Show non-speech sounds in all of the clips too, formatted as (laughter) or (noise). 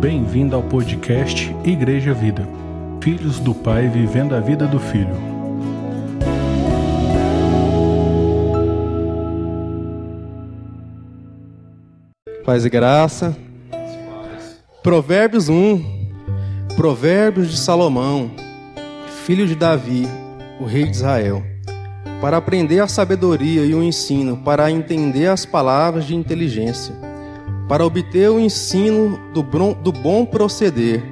Bem-vindo ao podcast Igreja Vida. Filhos do Pai vivendo a vida do Filho. Paz e graça. Provérbios 1. Provérbios de Salomão, filho de Davi, o rei de Israel. Para aprender a sabedoria e o ensino, para entender as palavras de inteligência, para obter o ensino do bom proceder,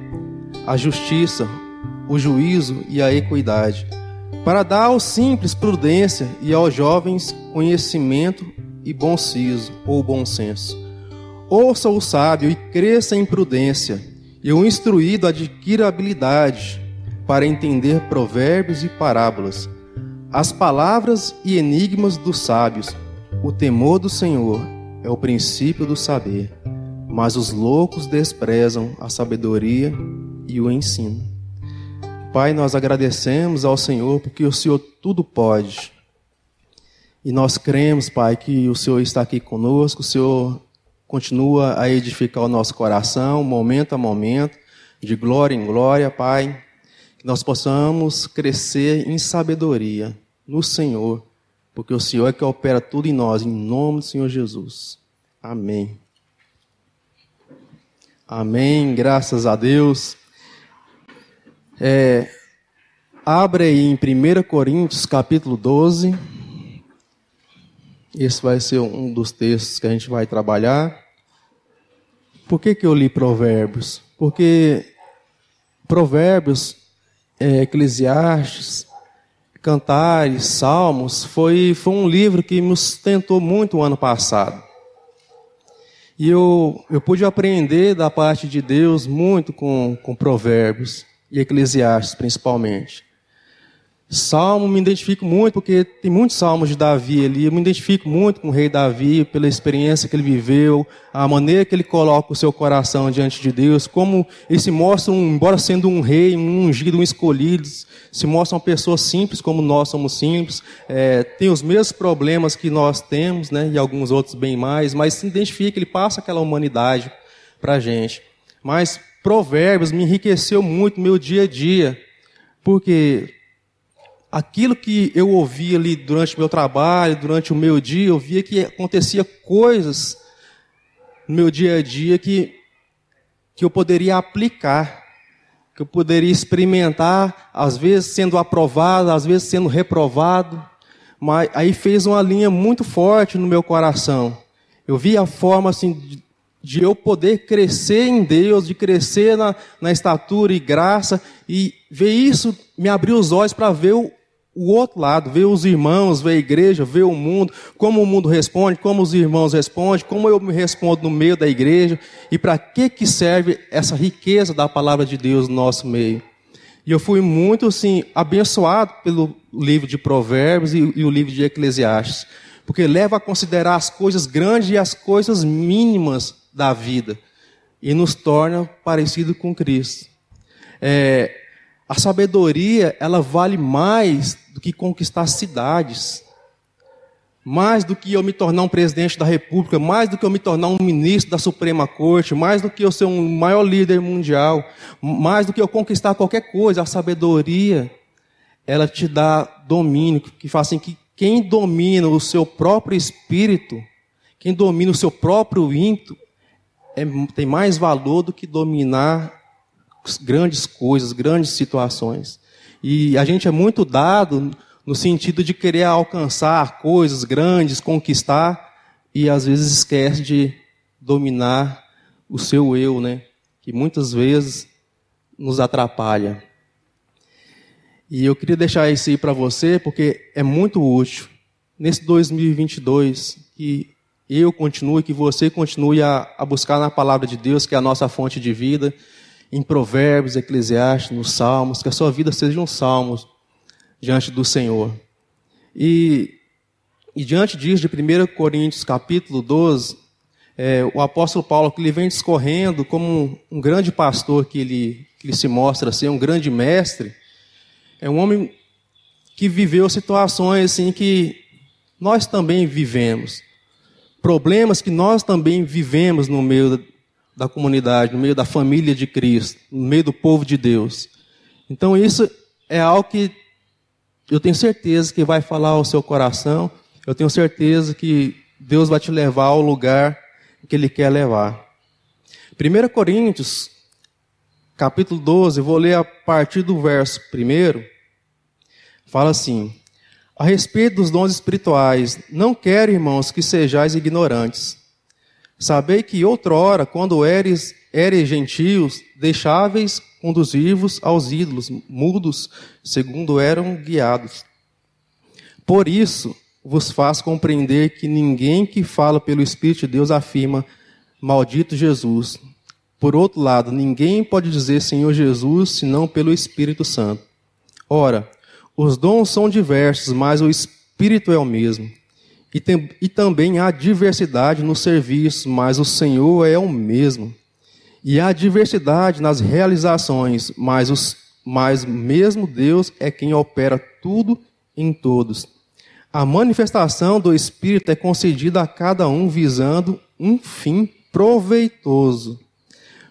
a justiça, o juízo e a equidade, para dar aos simples prudência e aos jovens conhecimento e bom siso ou bom senso. Ouça o sábio e cresça em prudência, e o instruído adquira habilidade para entender provérbios e parábolas, as palavras e enigmas dos sábios. O temor do Senhor é o princípio do saber, mas os loucos desprezam a sabedoria e o ensino. Pai, nós agradecemos ao Senhor porque o Senhor tudo pode. E nós cremos, Pai, que o Senhor está aqui conosco, o Senhor continua a edificar o nosso coração, momento a momento, de glória em glória, Pai. Que nós possamos crescer em sabedoria no Senhor, porque o Senhor é que opera tudo em nós, em nome do Senhor Jesus. Amém. Amém, graças a Deus. É, abre aí em 1 Coríntios capítulo 12. Esse vai ser um dos textos que a gente vai trabalhar. Por que, que eu li Provérbios? Porque Provérbios, é, Eclesiastes, Cantares, Salmos, foi, foi um livro que me sustentou muito o ano passado. E eu, eu pude aprender da parte de Deus muito com, com Provérbios e Eclesiastes principalmente. Salmo me identifico muito, porque tem muitos salmos de Davi ali. Eu me identifico muito com o rei Davi, pela experiência que ele viveu, a maneira que ele coloca o seu coração diante de Deus, como ele se mostra, embora sendo um rei, um ungido, um escolhido, se mostra uma pessoa simples, como nós somos simples, é, tem os mesmos problemas que nós temos, né, e alguns outros bem mais, mas se identifica, ele passa aquela humanidade para a gente. Mas Provérbios me enriqueceu muito meu dia a dia, porque aquilo que eu ouvia ali durante o meu trabalho, durante o meu dia, eu via que acontecia coisas no meu dia a dia que, que eu poderia aplicar, que eu poderia experimentar, às vezes sendo aprovado, às vezes sendo reprovado, mas aí fez uma linha muito forte no meu coração. Eu vi a forma assim de eu poder crescer em Deus, de crescer na, na estatura e graça, e ver isso me abriu os olhos para ver o, o outro lado, ver os irmãos, ver a igreja, ver o mundo, como o mundo responde, como os irmãos respondem, como eu me respondo no meio da igreja, e para que, que serve essa riqueza da palavra de Deus no nosso meio. E eu fui muito assim, abençoado pelo livro de Provérbios e, e o livro de Eclesiastes, porque leva a considerar as coisas grandes e as coisas mínimas da vida e nos torna parecido com Cristo. É, a sabedoria ela vale mais do que conquistar cidades, mais do que eu me tornar um presidente da República, mais do que eu me tornar um ministro da Suprema Corte, mais do que eu ser um maior líder mundial, mais do que eu conquistar qualquer coisa. A sabedoria ela te dá domínio, que faz assim que quem domina o seu próprio espírito, quem domina o seu próprio ímpeto, é, tem mais valor do que dominar grandes coisas, grandes situações. E a gente é muito dado no sentido de querer alcançar coisas grandes, conquistar, e às vezes esquece de dominar o seu eu, né? Que muitas vezes nos atrapalha. E eu queria deixar isso aí para você, porque é muito útil. Nesse 2022, que eu continue, que você continue a, a, buscar na palavra de Deus, que é a nossa fonte de vida, em Provérbios, Eclesiastes, nos Salmos, que a sua vida seja um salmo diante do Senhor. E, e diante disso, de 1 Coríntios capítulo 12, é, o apóstolo Paulo, que ele vem discorrendo como um, um grande pastor que ele, que ele se mostra ser, um grande mestre, é um homem que viveu situações assim que nós também vivemos problemas que nós também vivemos no meio da comunidade, no meio da família de Cristo, no meio do povo de Deus. Então isso é algo que eu tenho certeza que vai falar ao seu coração, eu tenho certeza que Deus vai te levar ao lugar que Ele quer levar. 1 Coríntios, capítulo 12, vou ler a partir do verso 1, fala assim: A respeito dos dons espirituais, não quero, irmãos, que sejais ignorantes. Sabei que outrora, quando eres, eres gentios, deixáveis conduzir-vos aos ídolos, mudos, segundo eram guiados. Por isso, vos faz compreender que ninguém que fala pelo Espírito de Deus afirma, maldito Jesus. Por outro lado, ninguém pode dizer Senhor Jesus senão pelo Espírito Santo. Ora, os dons são diversos, mas o Espírito é o mesmo. E, tem, e também há diversidade no serviço, mas o Senhor é o mesmo. E há diversidade nas realizações, mas, os, mas mesmo Deus é quem opera tudo em todos. A manifestação do Espírito é concedida a cada um visando um fim proveitoso.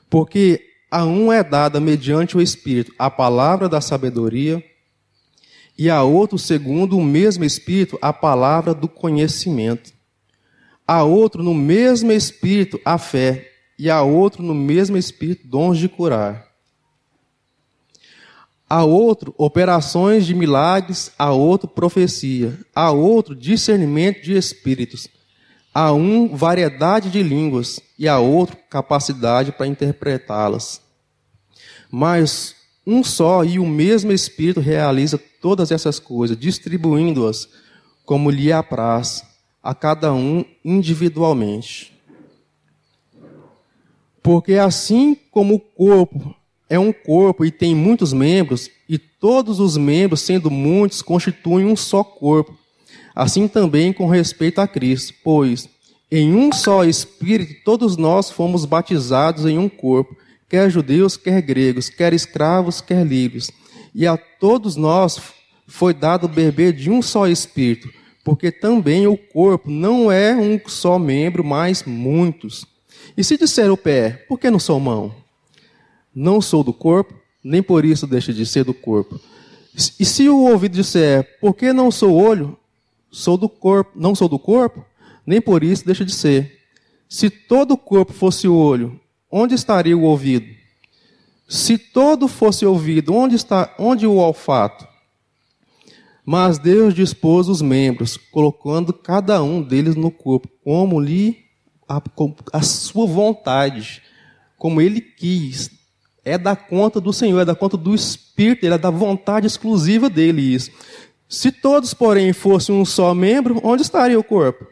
Porque a um é dada mediante o Espírito a palavra da sabedoria, e a outro, segundo o mesmo Espírito, a palavra do conhecimento. A outro, no mesmo Espírito, a fé, e a outro, no mesmo Espírito, dons de curar. A outro, operações de milagres, a outro, profecia, a outro, discernimento de espíritos, a um, variedade de línguas, e a outro, capacidade para interpretá-las. Mas um só e o mesmo Espírito realiza todas essas coisas, distribuindo-as como lhe apraz, a cada um individualmente. Porque assim como o corpo é um corpo e tem muitos membros, e todos os membros, sendo muitos, constituem um só corpo, assim também com respeito a Cristo, pois em um só Espírito todos nós fomos batizados em um corpo quer judeus, quer gregos, quer escravos, quer livres. E a todos nós foi dado beber de um só espírito, porque também o corpo não é um só membro, mas muitos. E se disser o pé, por que não sou mão? Não sou do corpo, nem por isso deixa de ser do corpo. E se o ouvido disser, por que não sou olho? Sou do corpo, não sou do corpo, nem por isso deixa de ser. Se todo o corpo fosse olho, onde estaria o ouvido? Se todo fosse ouvido, onde está onde o olfato? Mas Deus dispôs os membros, colocando cada um deles no corpo, como lhe a, a sua vontade, como ele quis. É da conta do Senhor, é da conta do Espírito, é da vontade exclusiva dele isso. Se todos, porém, fossem um só membro, onde estaria o corpo?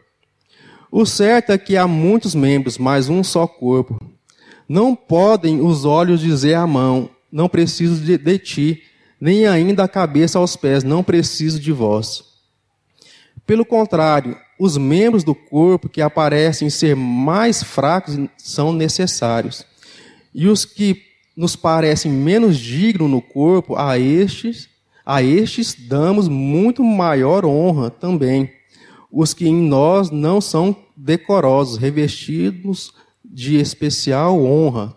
O certo é que há muitos membros, mas um só corpo. Não podem os olhos dizer à mão, não preciso de, de ti, nem ainda a cabeça aos pés, não preciso de vós. Pelo contrário, os membros do corpo que aparecem ser mais fracos são necessários. E os que nos parecem menos dignos no corpo, a estes, a estes damos muito maior honra também. Os que em nós não são decorosos, revestidos de especial honra.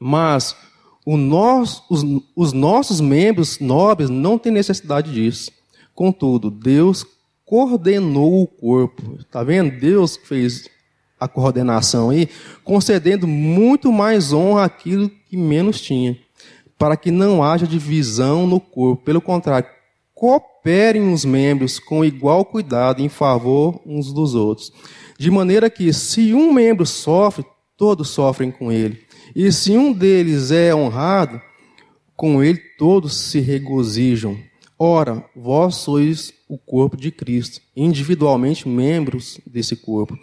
Mas os, os nossos membros nobres não têm necessidade disso. Contudo, Deus coordenou o corpo. Está vendo? Deus fez a coordenação aí, concedendo muito mais honra àquilo que menos tinha, para que não haja divisão no corpo. Pelo contrário, cooperem os membros com igual cuidado em favor uns dos outros. De maneira que, se um membro sofre, todos sofrem com ele. E se um deles é honrado, com ele todos se regozijam. Ora, vós sois o corpo de Cristo, individualmente membros desse corpo.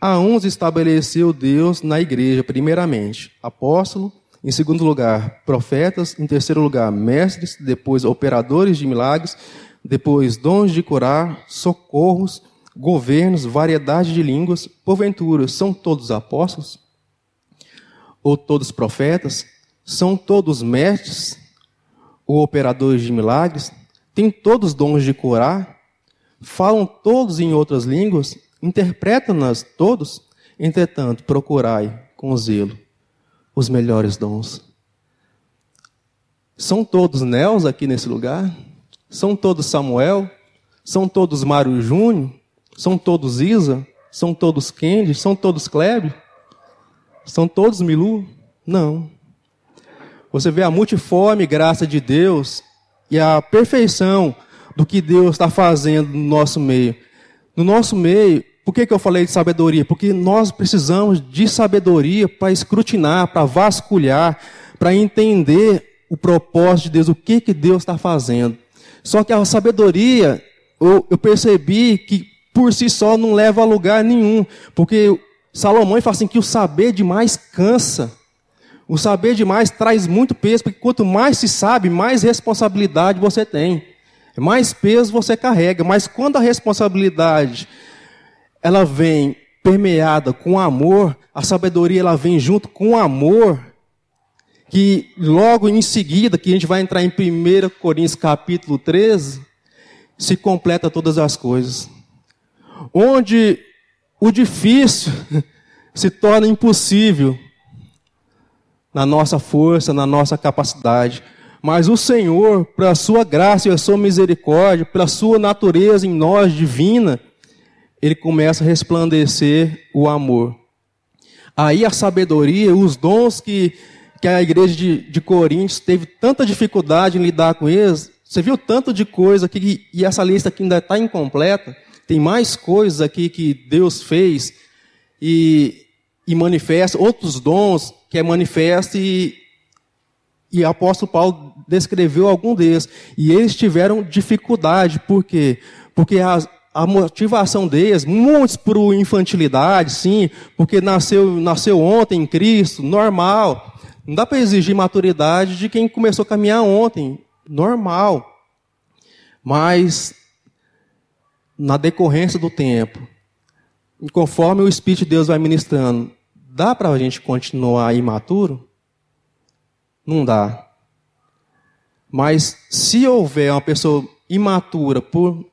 A uns estabeleceu Deus na igreja, primeiramente, apóstolo, em segundo lugar, profetas, em terceiro lugar, mestres, depois operadores de milagres, depois dons de curar, socorros, governos, variedade de línguas, porventura, são todos apóstolos? Ou todos profetas? São todos mestres ou operadores de milagres? Têm todos dons de curar? Falam todos em outras línguas? Interpretam-nas todos? Entretanto, procurai com zelo os melhores dons. São todos Nels aqui nesse lugar? São todos Samuel? São todos Mário Júnior? São todos Isa? São todos Kendi? São todos Kleber? São todos Milu? Não. Você vê a multiforme graça de Deus e a perfeição do que Deus está fazendo no nosso meio. No nosso meio, por que, que eu falei de sabedoria? Porque nós precisamos de sabedoria para escrutinar, para vasculhar, para entender o propósito de Deus, o que, que Deus está fazendo. Só que a sabedoria, eu, eu, percebi que por si só não leva a lugar nenhum, porque Salomão fala assim que o saber demais cansa. O saber demais traz muito peso, porque quanto mais se sabe, mais responsabilidade você tem. Mais peso você carrega, mas quando a responsabilidade ela vem permeada com amor, a sabedoria ela vem junto com amor, que logo em seguida, que a gente vai entrar em 1 Coríntios capítulo 13, se completa todas as coisas. Onde o difícil (laughs) se torna impossível na nossa força, na nossa capacidade. Mas o Senhor, pela sua graça e a sua misericórdia, pela sua natureza em nós divina, ele começa a resplandecer o amor. Aí a sabedoria, os dons que que a igreja de, de Coríntios teve tanta dificuldade em lidar com eles. Você viu tanto de coisa aqui, e essa lista aqui ainda está incompleta. Tem mais coisas aqui que Deus fez e, e manifesta, outros dons que é manifesta e, e o apóstolo Paulo descreveu algum deles. E eles tiveram dificuldade, por quê? Porque a motivação deles, muitos por infantilidade, sim, porque nasceu, nasceu ontem em Cristo, normal. Não dá para exigir maturidade de quem começou a caminhar ontem, normal. Mas, na decorrência do tempo, conforme o Espírito de Deus vai ministrando, dá para a gente continuar imaturo? Não dá. Mas se houver uma pessoa imatura por,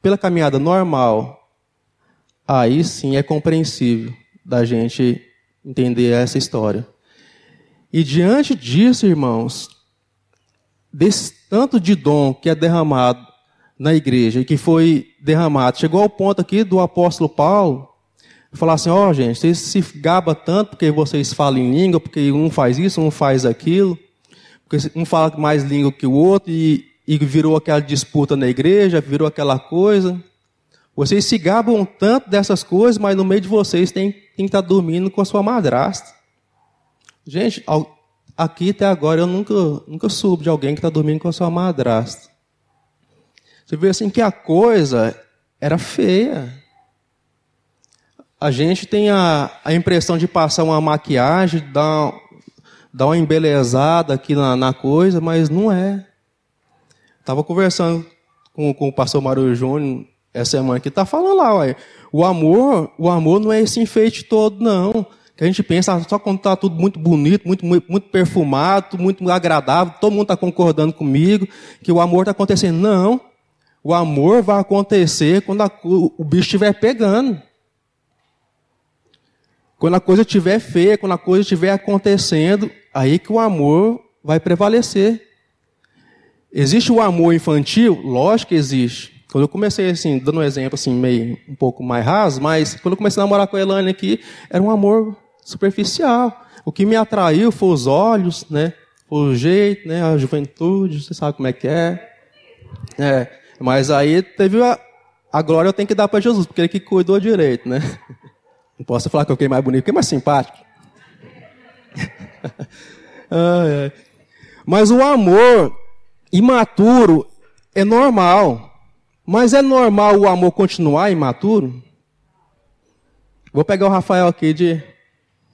pela caminhada normal, aí sim é compreensível da gente entender essa história. E diante disso, irmãos, desse tanto de dom que é derramado na igreja e que foi derramado, chegou ao ponto aqui do apóstolo Paulo falar assim: ó, oh, gente, vocês se gaba tanto porque vocês falam em língua, porque um faz isso, um faz aquilo, porque um fala mais língua que o outro e, e virou aquela disputa na igreja, virou aquela coisa. Vocês se gabam tanto dessas coisas, mas no meio de vocês tem, tem que estar dormindo com a sua madrasta. Gente, aqui até agora eu nunca, nunca soube de alguém que está dormindo com a sua madrasta. Você vê assim que a coisa era feia. A gente tem a, a impressão de passar uma maquiagem, dar, dar uma embelezada aqui na, na coisa, mas não é. Estava conversando com, com o pastor Mário Júnior essa semana que está falando lá, ué, o amor, o amor não é esse enfeite todo, não que a gente pensa só quando está tudo muito bonito, muito, muito, muito perfumado, muito agradável, todo mundo está concordando comigo, que o amor está acontecendo. Não. O amor vai acontecer quando a, o bicho estiver pegando. Quando a coisa estiver feia, quando a coisa estiver acontecendo, aí que o amor vai prevalecer. Existe o amor infantil? Lógico que existe. Quando eu comecei, assim, dando um exemplo, assim, meio um pouco mais raso, mas quando eu comecei a namorar com a Elane aqui, era um amor superficial. O que me atraiu foi os olhos, né? Foi o jeito, né? A juventude, você sabe como é que é. é mas aí teve a, a glória eu tenho que dar para Jesus, porque ele que cuidou direito, né? (laughs) Não posso falar que eu fiquei mais bonito, fiquei mais simpático. (laughs) Mas o amor imaturo é normal. Mas é normal o amor continuar imaturo? Vou pegar o Rafael aqui de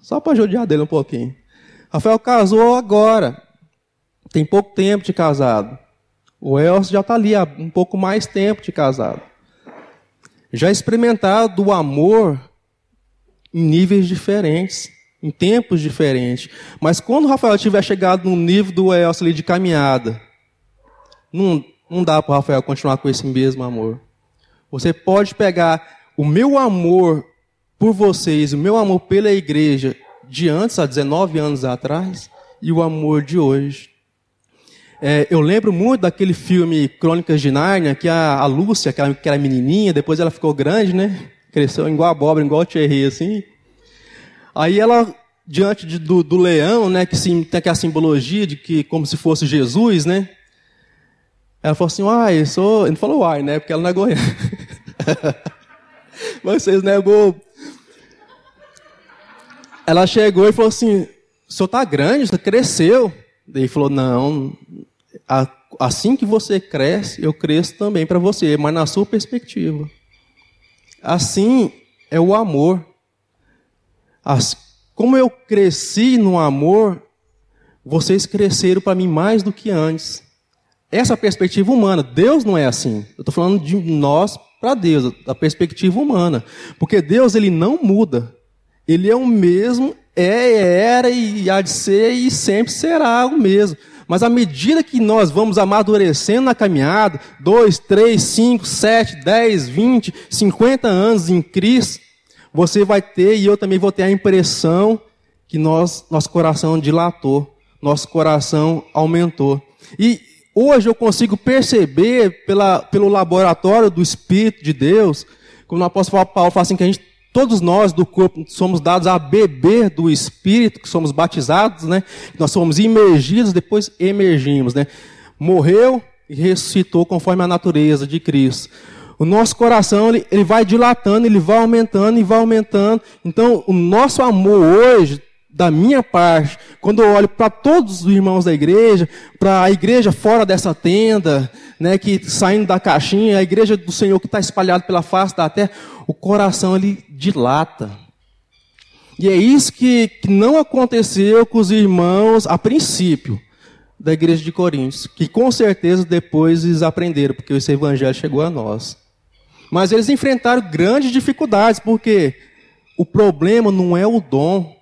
só para judiar dele um pouquinho. Rafael casou agora. Tem pouco tempo de casado. O Elcio já está ali há um pouco mais tempo de casado. Já experimentado o amor em níveis diferentes, em tempos diferentes. Mas quando o Rafael tiver chegado no nível do Elcio ali de caminhada, não, não dá para o Rafael continuar com esse mesmo amor. Você pode pegar o meu amor por vocês, o meu amor pela igreja, de antes, há 19 anos atrás, e o amor de hoje. É, eu lembro muito daquele filme Crônicas de Nárnia, que a, a Lúcia, que era, menininha, depois ela ficou grande, né? Cresceu igual a abóbora, igual o Thierry, assim. Aí ela, diante de, do, do, leão, né, que sim, tem aquela simbologia de que como se fosse Jesus, né? Ela falou assim, uai, eu sou... Ele não falou uai, né? Porque ela não é goiana. (laughs) Mas vocês negou. Ela chegou e falou assim, o senhor está grande, você cresceu. Daí ele falou, não, assim que você cresce, eu cresço também para você, mas na sua perspectiva. Assim é o amor. As, como eu cresci no amor, vocês cresceram para mim mais do que antes. Essa perspectiva humana. Deus não é assim. Eu estou falando de nós para Deus, da perspectiva humana. Porque Deus ele não muda. Ele é o mesmo, é, era e há de ser e sempre será o mesmo. Mas à medida que nós vamos amadurecendo na caminhada, dois, três, cinco, sete, dez, vinte, cinquenta anos em Cristo, você vai ter, e eu também vou ter a impressão que nós, nosso coração dilatou, nosso coração aumentou. E hoje eu consigo perceber pela, pelo laboratório do Espírito de Deus, como o apóstolo Paulo fala assim, que a gente, todos nós do corpo somos dados a beber do Espírito, que somos batizados, né? Nós somos imergidos, depois emergimos, né? Morreu e ressuscitou conforme a natureza de Cristo. O nosso coração ele, ele vai dilatando, ele vai aumentando e vai aumentando. Então, o nosso amor hoje, da minha parte, quando eu olho para todos os irmãos da igreja, para a igreja fora dessa tenda, né, que saindo da caixinha, a igreja do Senhor que está espalhada pela face da terra, o coração ele dilata. E é isso que, que não aconteceu com os irmãos a princípio da igreja de Coríntios, que com certeza depois eles aprenderam, porque esse evangelho chegou a nós. Mas eles enfrentaram grandes dificuldades, porque o problema não é o dom,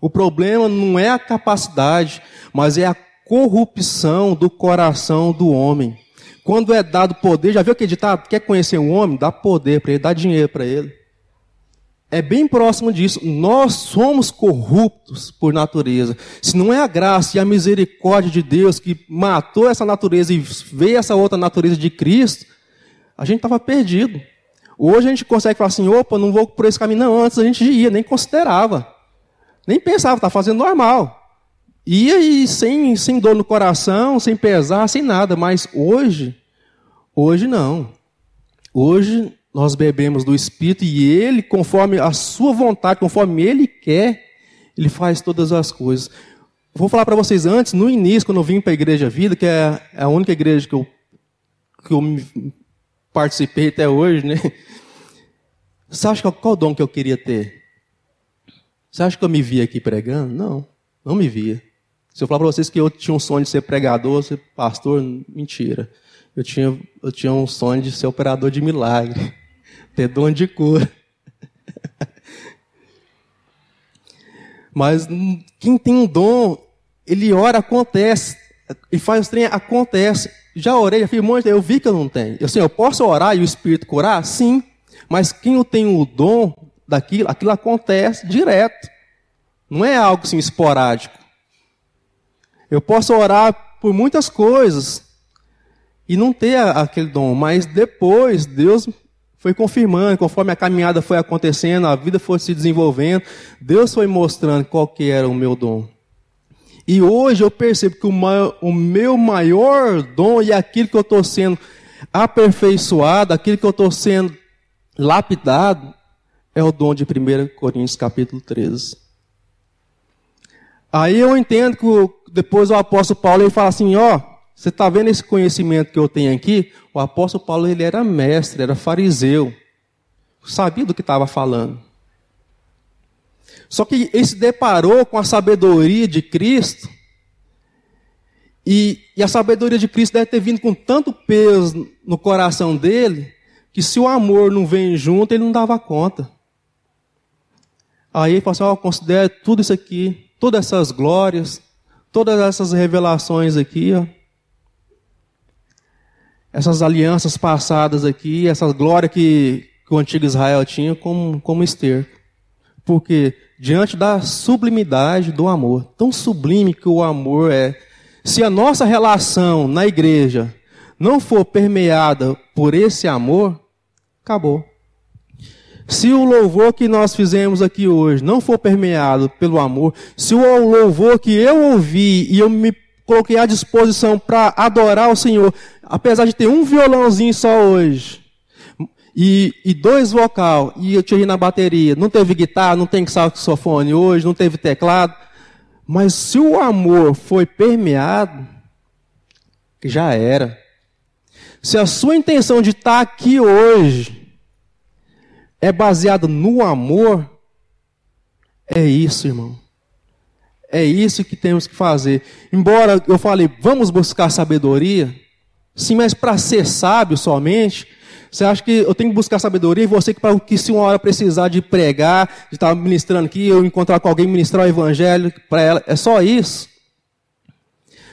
o problema não é a capacidade, mas é a corrupção do coração do homem. Quando é dado poder, já viu que ditado? Quer conhecer um homem? Dá poder para ele, dá dinheiro para ele. É bem próximo disso. Nós somos corruptos por natureza. Se não é a graça e a misericórdia de Deus que matou essa natureza e veio essa outra natureza de Cristo, a gente estava perdido. Hoje a gente consegue falar assim: opa, não vou por esse caminho. Não, antes a gente ia, nem considerava. Nem pensava, está fazendo normal. Ia e sem, sem dor no coração, sem pesar, sem nada. Mas hoje, hoje não. Hoje nós bebemos do Espírito e Ele, conforme a sua vontade, conforme Ele quer, Ele faz todas as coisas. Vou falar para vocês antes, no início, quando eu vim para a Igreja Vida, que é a única igreja que eu, que eu participei até hoje, né? Você acha que qual dom que eu queria ter? Você acha que eu me via aqui pregando? Não, não me via. Se eu falar para vocês que eu tinha um sonho de ser pregador, ser pastor, mentira. Eu tinha, eu tinha um sonho de ser operador de milagre, (laughs) ter dom de cura. Mas quem tem um dom, ele ora, acontece. E faz o trem, acontece. Já orei, já fiz um monte, eu vi que eu não tenho. Eu, assim, eu posso orar e o Espírito curar? Sim. Mas quem tenho o dom daquilo, aquilo acontece direto. Não é algo assim esporádico. Eu posso orar por muitas coisas e não ter aquele dom, mas depois Deus foi confirmando, conforme a caminhada foi acontecendo, a vida foi se desenvolvendo, Deus foi mostrando qual que era o meu dom. E hoje eu percebo que o, maior, o meu maior dom e aquilo que eu estou sendo aperfeiçoado, aquilo que eu estou sendo lapidado, é o dom de 1 Coríntios capítulo 13. Aí eu entendo que depois o apóstolo Paulo ele fala assim, ó, você está vendo esse conhecimento que eu tenho aqui? O apóstolo Paulo ele era mestre, era fariseu, sabia do que estava falando. Só que ele se deparou com a sabedoria de Cristo, e, e, a sabedoria de Cristo deve ter vindo com tanto peso no coração dele, que se o amor não vem junto, ele não dava conta. Aí ele falou assim: oh, considere tudo isso aqui, todas essas glórias, todas essas revelações aqui, ó, essas alianças passadas aqui, essa glória que, que o antigo Israel tinha como, como esterco. Porque diante da sublimidade do amor. Tão sublime que o amor é. Se a nossa relação na igreja não for permeada por esse amor, acabou. Se o louvor que nós fizemos aqui hoje não for permeado pelo amor, se o louvor que eu ouvi e eu me coloquei à disposição para adorar o Senhor, apesar de ter um violãozinho só hoje, e, e dois vocal, e eu tirei na bateria, não teve guitarra, não tem saxofone hoje, não teve teclado, mas se o amor foi permeado, já era. Se a sua intenção de estar aqui hoje é baseado no amor, é isso, irmão. É isso que temos que fazer. Embora eu falei, vamos buscar sabedoria, sim, mas para ser sábio somente, você acha que eu tenho que buscar sabedoria e você que, para que se uma hora precisar de pregar, de estar ministrando aqui, eu encontrar com alguém ministrar o evangelho para ela, é só isso?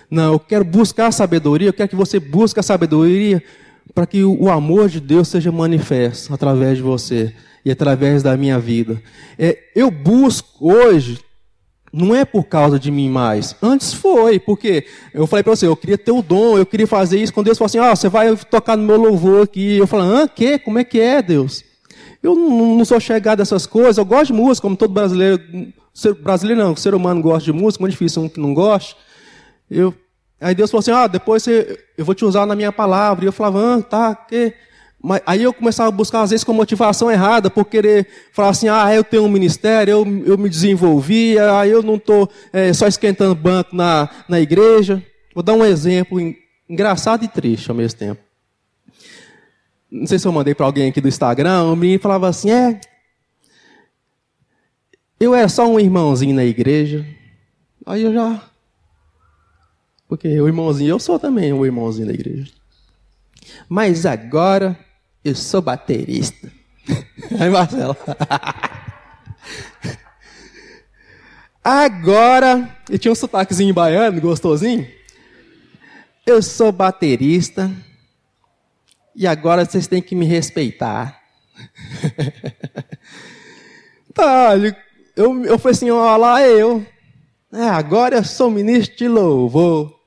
Não, eu quero buscar sabedoria, eu quero que você busque a sabedoria para que o amor de Deus seja manifesto através de você e através da minha vida. É, eu busco hoje, não é por causa de mim mais. Antes foi, porque eu falei para você, eu queria ter o dom, eu queria fazer isso. Quando Deus falou assim, ah, você vai tocar no meu louvor aqui. Eu falei, ah, que? Como é que é, Deus? Eu não, não sou chegado a essas coisas, eu gosto de música, como todo brasileiro. Ser, brasileiro não, ser humano gosta de música, muito difícil um que não goste. Eu, Aí Deus falou assim: ah, depois você, eu vou te usar na minha palavra. E eu falava: ah, tá, que. Mas, aí eu começava a buscar, às vezes, com motivação errada, por querer falar assim: ah, eu tenho um ministério, eu, eu me desenvolvi, aí eu não estou é, só esquentando banco na, na igreja. Vou dar um exemplo engraçado e triste ao mesmo tempo. Não sei se eu mandei para alguém aqui do Instagram, o menino falava assim: é. Eu era só um irmãozinho na igreja. Aí eu já porque o irmãozinho, eu sou também o irmãozinho da igreja. Mas agora eu sou baterista. (laughs) Aí, Marcelo. (laughs) agora, eu tinha um sotaquezinho baiano, gostosinho. Eu sou baterista. E agora vocês têm que me respeitar. (laughs) tá, eu, eu falei assim, olha lá eu. É, agora eu sou ministro de louvor.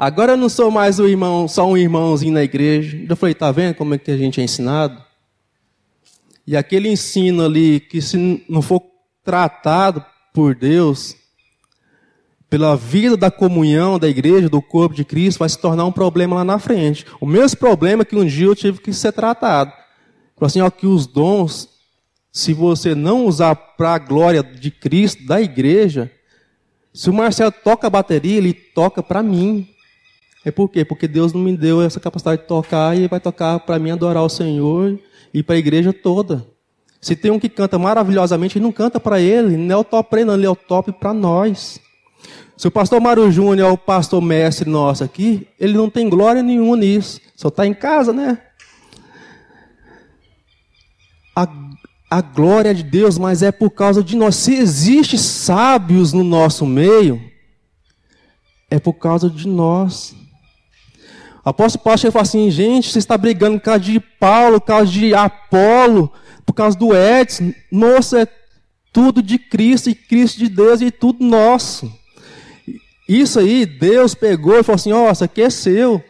Agora eu não sou mais o irmão, só um irmãozinho na igreja. Eu falei, tá vendo como é que a gente é ensinado? E aquele ensino ali que se não for tratado por Deus, pela vida da comunhão da igreja, do corpo de Cristo, vai se tornar um problema lá na frente. O mesmo problema que um dia eu tive que ser tratado. Assim, ó, que os dons, se você não usar para a glória de Cristo, da igreja, se o Marcelo toca a bateria, ele toca para mim. É por quê? Porque Deus não me deu essa capacidade de tocar e vai tocar para mim adorar o Senhor e para a igreja toda. Se tem um que canta maravilhosamente, não canta para ele, não é o top para ele, ele é o top para nós. Se o pastor Mário Júnior é o pastor mestre nosso aqui, ele não tem glória nenhuma nisso. Só está em casa, né? A, a glória de Deus, mas é por causa de nós. Se existe sábios no nosso meio, é por causa de nós. Apóstolo Paulo chega e fala assim, gente, você está brigando por causa de Paulo, por causa de Apolo, por causa do Edson. Nossa, é tudo de Cristo e Cristo de Deus e tudo nosso. Isso aí, Deus pegou e falou assim, isso aqui é seu.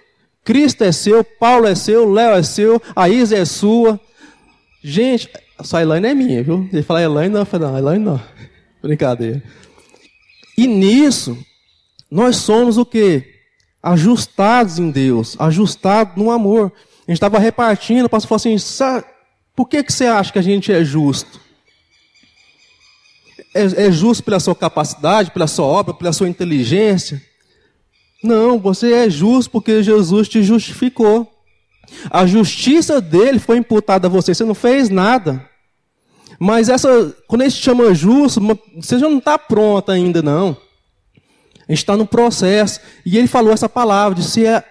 Cristo é seu, Paulo é seu, Léo é seu, a Isa é sua. Gente, só a Elaine é minha, viu? Ele fala Elaine, não, eu falei, não, Elaine não. Brincadeira. E nisso, nós somos o quê? Ajustados em Deus, ajustados no amor. A gente estava repartindo, o pastor falou assim: por que, que você acha que a gente é justo? É, é justo pela sua capacidade, pela sua obra, pela sua inteligência? Não, você é justo porque Jesus te justificou. A justiça dele foi imputada a você, você não fez nada. Mas essa, quando ele te chama justo, você já não está pronta ainda, não. A gente está no processo. E ele falou essa palavra de ser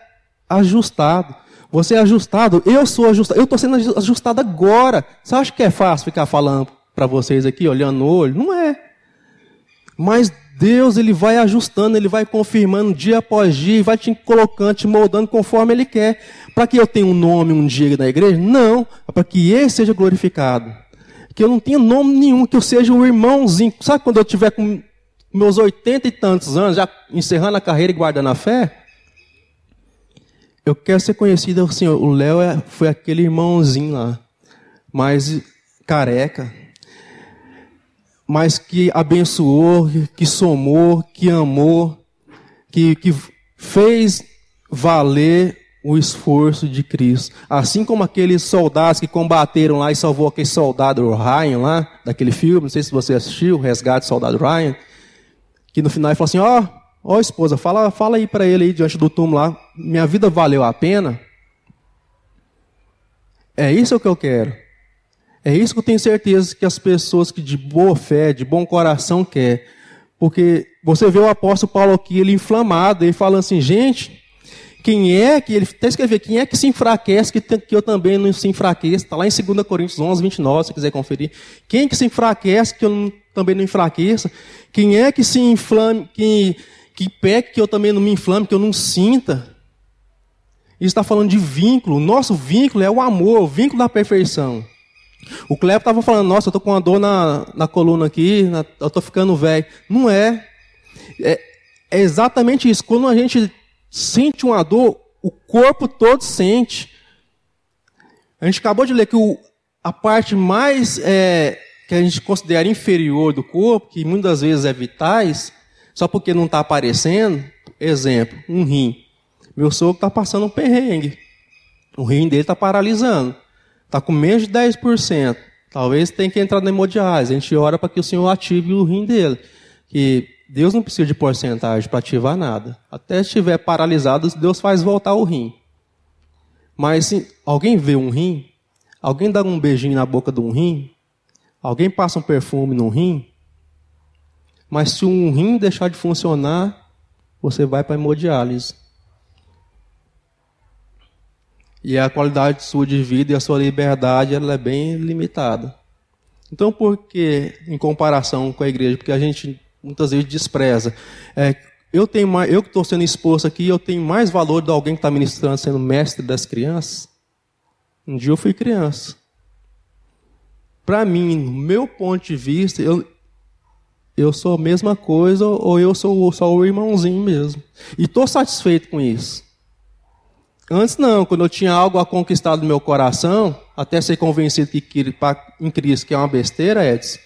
ajustado. Você é ajustado, eu sou ajustado, eu estou sendo ajustado agora. Você acha que é fácil ficar falando para vocês aqui, olhando no olho? Não é. Mas Deus, Ele vai ajustando, Ele vai confirmando dia após dia, vai te colocando, te moldando conforme Ele quer. Para que eu tenha um nome um dia na igreja? Não, é para que Ele seja glorificado que eu não tenha nome nenhum, que eu seja o irmãozinho. Sabe quando eu tiver com meus oitenta e tantos anos, já encerrando a carreira e guardando a fé? Eu quero ser conhecido assim, o Léo é, foi aquele irmãozinho lá, mais careca, mas que abençoou, que somou, que amou, que, que fez valer o esforço de Cristo. Assim como aqueles soldados que combateram lá e salvou aquele soldado Ryan lá, daquele filme, não sei se você assistiu, Resgate do Soldado Ryan, que no final ele falou assim, ó, oh, ó oh, esposa, fala, fala aí para ele aí diante do túmulo lá, minha vida valeu a pena? É isso que eu quero. É isso que eu tenho certeza que as pessoas que de boa fé, de bom coração quer. Porque você vê o apóstolo Paulo aqui, ele inflamado, ele falando assim, gente, quem é que, ele até escrever, quem é que se enfraquece, que, que eu também não se enfraqueça, está lá em 2 Coríntios 11, 29, se quiser conferir. Quem é que se enfraquece, que eu não, também não enfraqueça? Quem é que se inflame, que, que peque, que eu também não me inflame, que eu não sinta? Isso está falando de vínculo. Nosso vínculo é o amor, o vínculo da perfeição. O Cleber estava falando, nossa, eu estou com uma dor na, na coluna aqui, na, eu estou ficando velho. Não é. é. É exatamente isso. Quando a gente sente uma dor, o corpo todo sente. A gente acabou de ler que o, a parte mais é, que a gente considera inferior do corpo, que muitas vezes é vitais, só porque não está aparecendo, exemplo, um rim. Meu sogro está passando um perrengue. O rim dele está paralisando. Está com menos de 10%. Talvez tenha que entrar na hemodiálise. A gente ora para que o Senhor ative o rim dele. Que Deus não precisa de porcentagem para ativar nada. Até estiver paralisado, Deus faz voltar o rim. Mas se alguém vê um rim, alguém dá um beijinho na boca de um rim, alguém passa um perfume no rim, mas se um rim deixar de funcionar, você vai para hemodiálise. e a qualidade sua de vida e a sua liberdade ela é bem limitada. Então, por que em comparação com a igreja? Porque a gente muitas vezes despreza. É, eu tenho mais, eu que estou sendo exposto aqui, eu tenho mais valor de alguém que está ministrando sendo mestre das crianças. Um dia eu fui criança. Para mim, no meu ponto de vista, eu, eu sou a mesma coisa ou eu sou só o irmãozinho mesmo. E estou satisfeito com isso. Antes não, quando eu tinha algo a conquistar do meu coração, até ser convencido que em Cristo que é uma besteira, Edson,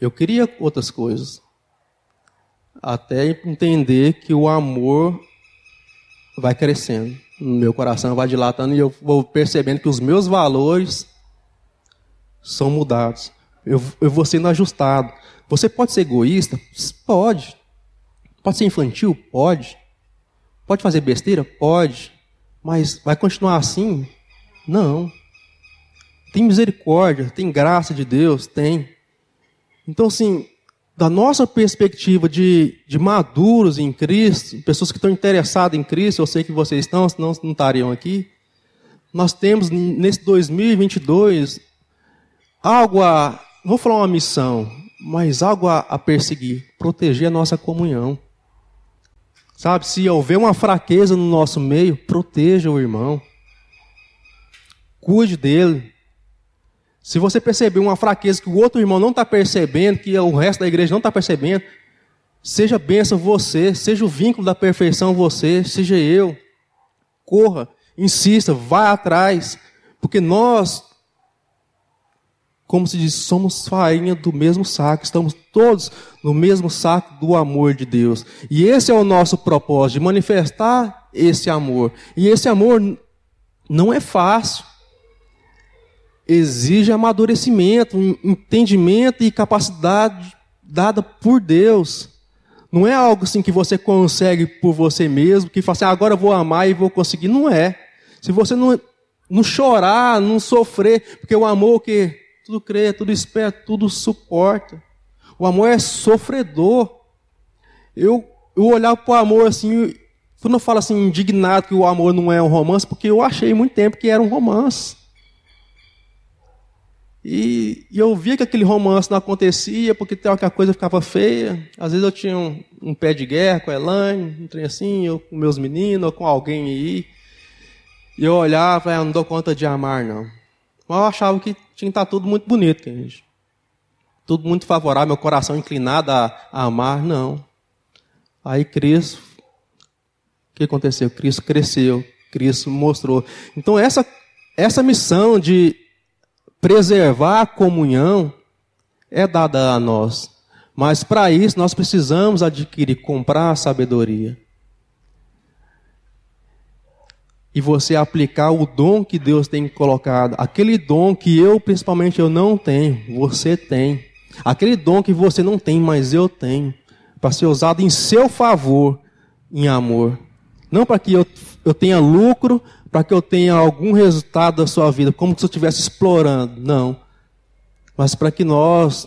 eu queria outras coisas. Até entender que o amor vai crescendo no meu coração, vai dilatando e eu vou percebendo que os meus valores são mudados. Eu, eu vou sendo ajustado. Você pode ser egoísta? Pode. Pode ser infantil? Pode. Pode fazer besteira? Pode. Mas vai continuar assim? Não. Tem misericórdia, tem graça de Deus? Tem. Então, assim, da nossa perspectiva de, de maduros em Cristo, pessoas que estão interessadas em Cristo, eu sei que vocês estão, senão não estariam aqui. Nós temos nesse 2022 algo a, não vou falar uma missão, mas algo a, a perseguir, proteger a nossa comunhão. Sabe, se houver uma fraqueza no nosso meio, proteja o irmão. Cuide dele. Se você perceber uma fraqueza que o outro irmão não está percebendo, que o resto da igreja não está percebendo, seja bênção você, seja o vínculo da perfeição você, seja eu. Corra, insista, vá atrás, porque nós como se diz, somos farinha do mesmo saco, estamos todos no mesmo saco do amor de Deus. E esse é o nosso propósito, manifestar esse amor. E esse amor não é fácil. Exige amadurecimento, entendimento e capacidade dada por Deus. Não é algo assim que você consegue por você mesmo, que fala assim, ah, agora eu vou amar e vou conseguir. Não é. Se você não, não chorar, não sofrer, porque o amor que tudo crê, tudo espera, tudo suporta. O amor é sofredor. Eu, eu olhar para o amor assim, quando eu falo assim, indignado que o amor não é um romance, porque eu achei muito tempo que era um romance. E, e eu via que aquele romance não acontecia, porque tem que a coisa ficava feia. Às vezes eu tinha um, um, pé de guerra com a Elaine, um trem assim, ou com meus meninos, ou com alguém aí. E eu olhava, e ah, não dou conta de amar, não. Mas eu achava que tinha que estar tudo muito bonito, gente. Tudo muito favorável, meu coração inclinado a, a amar. Não. Aí Cristo, o que aconteceu? Cristo cresceu, Cristo mostrou. Então essa, essa missão de preservar a comunhão é dada a nós. Mas para isso nós precisamos adquirir, comprar a sabedoria. E você aplicar o dom que Deus tem colocado, aquele dom que eu principalmente eu não tenho, você tem. Aquele dom que você não tem, mas eu tenho, para ser usado em seu favor, em amor. Não para que eu, eu tenha lucro, para que eu tenha algum resultado da sua vida, como se eu estivesse explorando. Não. Mas para que nós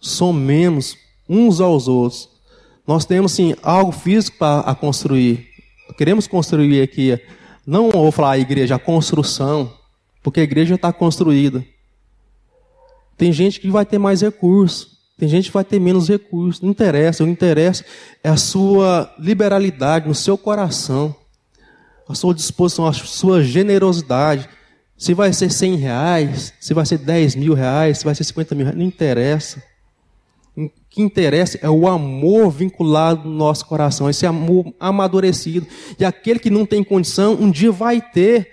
somemos uns aos outros. Nós temos, sim, algo físico para construir. Queremos construir aqui, não vou falar a igreja, a construção, porque a igreja está construída. Tem gente que vai ter mais recursos, tem gente que vai ter menos recursos. Não interessa, o que interessa é a sua liberalidade no seu coração, a sua disposição, a sua generosidade. Se vai ser 100 reais, se vai ser 10 mil reais, se vai ser 50 mil reais, não interessa. Que interessa é o amor vinculado no nosso coração, esse amor amadurecido. E aquele que não tem condição, um dia vai ter.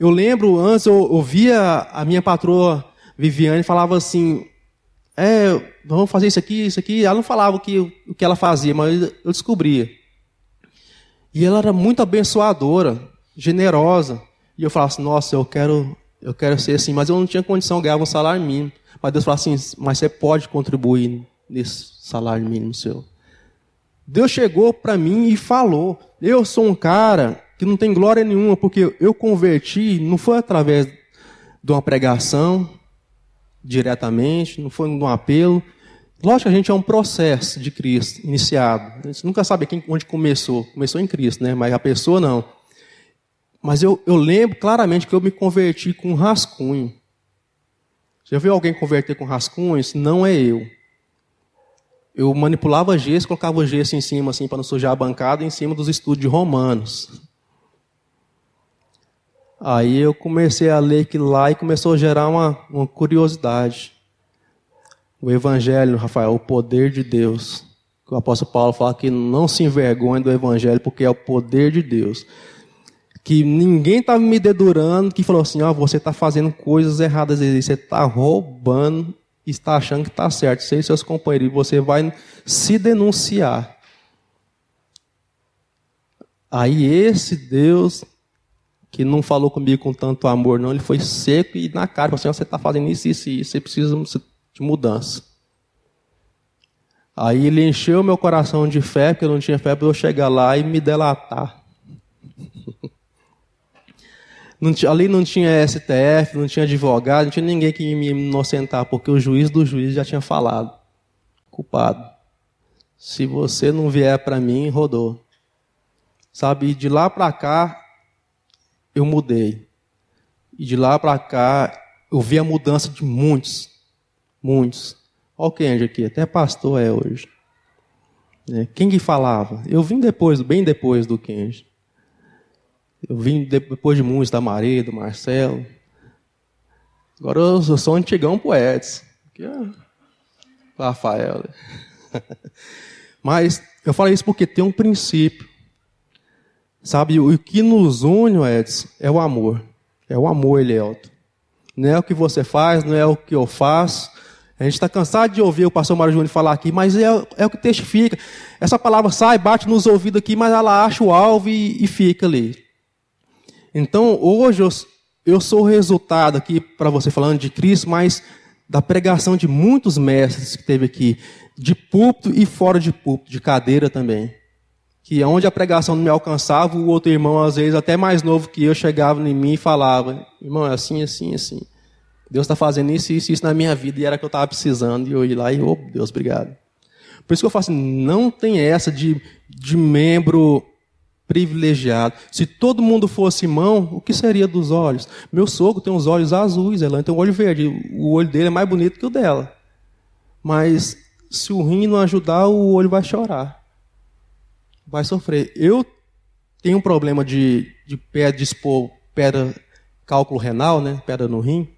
Eu lembro, antes eu ouvia a minha patroa Viviane falava assim: é, vamos fazer isso aqui, isso aqui. Ela não falava o que, o que ela fazia, mas eu descobria. E ela era muito abençoadora, generosa. E eu falava assim: nossa, eu quero, eu quero ser assim, mas eu não tinha condição, de ganhar um salário mínimo. Mas Deus falou assim: mas você pode contribuir nesse salário mínimo seu. Deus chegou para mim e falou: eu sou um cara que não tem glória nenhuma, porque eu converti, não foi através de uma pregação, diretamente, não foi um apelo. Lógico que a gente é um processo de Cristo iniciado. A gente nunca sabe quem, onde começou. Começou em Cristo, né? Mas a pessoa não. Mas eu, eu lembro claramente que eu me converti com rascunho. Já viu alguém converter com rascunho? Isso não é eu. Eu manipulava gesso, colocava gesso em cima, assim, para não sujar a bancada, em cima dos estudos de Romanos. Aí eu comecei a ler aquilo lá e começou a gerar uma, uma curiosidade. O Evangelho, Rafael, o poder de Deus. O apóstolo Paulo fala que não se envergonhe do Evangelho, porque é o poder de Deus. Que ninguém estava me dedurando, que falou assim: ó, oh, você está fazendo coisas erradas, você está roubando, está achando que está certo. Você e seus companheiros, você vai se denunciar. Aí esse Deus que não falou comigo com tanto amor, não. Ele foi seco e na cara, falou assim, você está fazendo isso, isso e isso, você precisa de mudança. Aí ele encheu meu coração de fé, porque eu não tinha fé para eu chegar lá e me delatar. (laughs) Não, ali não tinha STF, não tinha advogado, não tinha ninguém que me inocentar, porque o juiz do juiz já tinha falado. Culpado. Se você não vier para mim, rodou. Sabe, de lá para cá, eu mudei. E de lá para cá, eu vi a mudança de muitos. Muitos. Olha o Kenji aqui, até pastor é hoje. É, quem que falava? Eu vim depois, bem depois do Kenji. Eu vim depois de muitos, da Maria, do Marcelo. Agora eu sou um antigão poetas. Aqui é Rafael. (laughs) Mas eu falei isso porque tem um princípio. Sabe, o que nos une, Edson, é o amor. É o amor, Elielto. Não é o que você faz, não é o que eu faço. A gente está cansado de ouvir o pastor Mário Júnior falar aqui, mas é, é, o que testifica. Essa palavra sai, bate nos ouvidos aqui, mas ela acha o alvo e, e fica ali. Então, hoje eu, eu sou o resultado aqui, para você falando de Cristo, mas da pregação de muitos mestres que teve aqui, de púlpito e fora de púlpito, de cadeira também que onde a pregação não me alcançava, o outro irmão, às vezes até mais novo que eu, chegava em mim e falava: irmão, é assim, assim, assim. Deus está fazendo isso, isso, isso na minha vida e era que eu estava precisando. E eu ia lá e, oh, Deus, obrigado. Por isso que eu falo assim: não tem essa de, de membro privilegiado. Se todo mundo fosse irmão, o que seria dos olhos? Meu sogro tem os olhos azuis, ela tem o olho verde. O olho dele é mais bonito que o dela. Mas se o rim não ajudar, o olho vai chorar vai sofrer. Eu tenho um problema de, de pedra, de expor pedra, cálculo renal, né? Pedra no rim.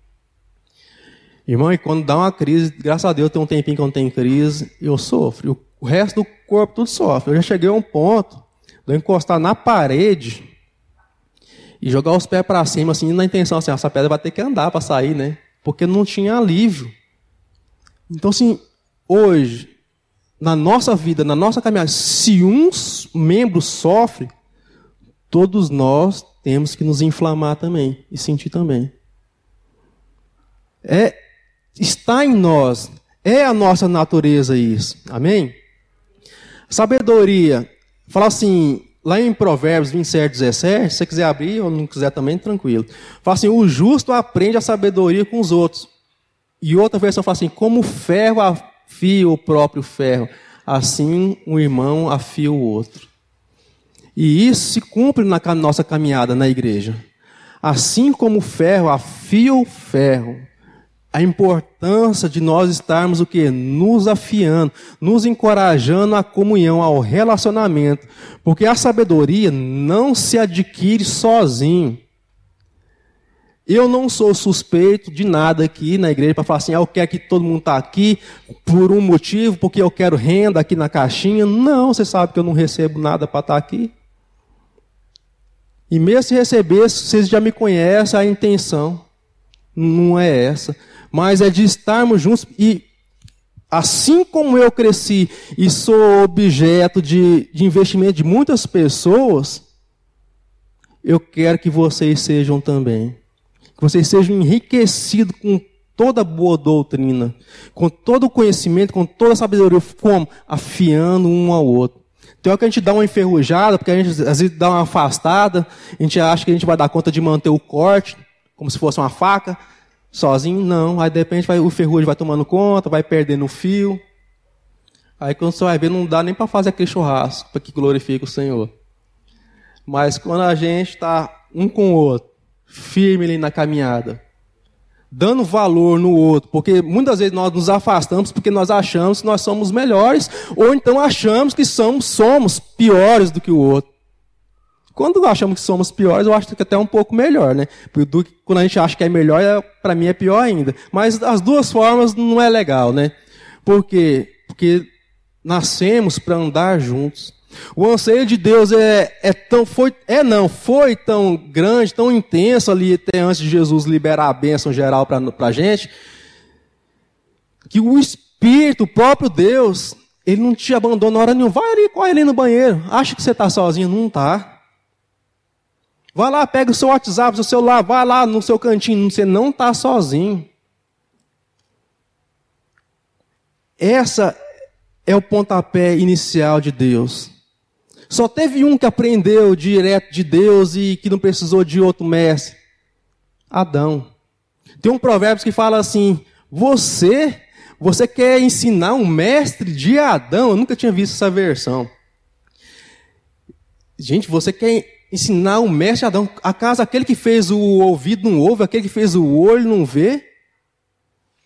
Irmão, e quando dá uma crise, graças a Deus tem um tempinho que eu não tenho crise, eu sofro. O resto do corpo tudo sofre. Eu já cheguei a um ponto de eu encostar na parede e jogar os pés para cima, assim, na intenção, assim, essa pedra vai ter que andar para sair, né? Porque não tinha alívio. Então, assim, hoje, na nossa vida, na nossa caminhada, se um membro sofre, todos nós temos que nos inflamar também e sentir também. É está em nós, é a nossa natureza isso. Amém? Sabedoria. Fala assim, lá em Provérbios 27, 17, se você quiser abrir ou não quiser também, tranquilo. Fala assim, o justo aprende a sabedoria com os outros. E outra versão fala assim, como o ferro afia o próprio ferro, assim um irmão afia o outro. E isso se cumpre na nossa caminhada na igreja. Assim como o ferro afia o ferro, a importância de nós estarmos o que? Nos afiando, nos encorajando à comunhão, ao relacionamento. Porque a sabedoria não se adquire sozinho. Eu não sou suspeito de nada aqui na igreja para falar assim, ah, eu quero que todo mundo está aqui por um motivo, porque eu quero renda aqui na caixinha. Não, você sabe que eu não recebo nada para estar tá aqui. E mesmo se receber, vocês já me conhecem a intenção. Não é essa mas é de estarmos juntos e assim como eu cresci e sou objeto de, de investimento de muitas pessoas, eu quero que vocês sejam também. Que vocês sejam enriquecidos com toda boa doutrina, com todo o conhecimento, com toda a sabedoria, como? Afiando um ao outro. Tem hora que a gente dá uma enferrujada, porque a gente às vezes dá uma afastada, a gente acha que a gente vai dar conta de manter o corte, como se fosse uma faca, Sozinho, não. Aí de repente vai, o ferrugem vai tomando conta, vai perdendo o fio. Aí quando você vai ver, não dá nem para fazer aquele churrasco para que glorifique o Senhor. Mas quando a gente está um com o outro, firme ali na caminhada, dando valor no outro, porque muitas vezes nós nos afastamos porque nós achamos que nós somos melhores, ou então achamos que somos, somos piores do que o outro. Quando achamos que somos piores, eu acho que até um pouco melhor, né? Porque quando a gente acha que é melhor, é, para mim é pior ainda. Mas as duas formas não é legal, né? Por quê? Porque nascemos para andar juntos. O anseio de Deus é, é tão, foi, é não, foi tão grande, tão intenso ali até antes de Jesus liberar a bênção geral para a gente, que o Espírito, o próprio Deus, ele não te abandona na hora nenhuma. Vai ali, corre ali no banheiro. Acha que você está sozinho? Não está. Vai lá, pega o seu WhatsApp, o seu celular, vai lá no seu cantinho, você não está sozinho. Essa é o pontapé inicial de Deus. Só teve um que aprendeu direto de Deus e que não precisou de outro mestre. Adão. Tem um provérbio que fala assim: Você, você quer ensinar um mestre de Adão? Eu nunca tinha visto essa versão. Gente, você quer ensinar o mestre Adão. Acaso aquele que fez o ouvido não ouve, aquele que fez o olho não vê?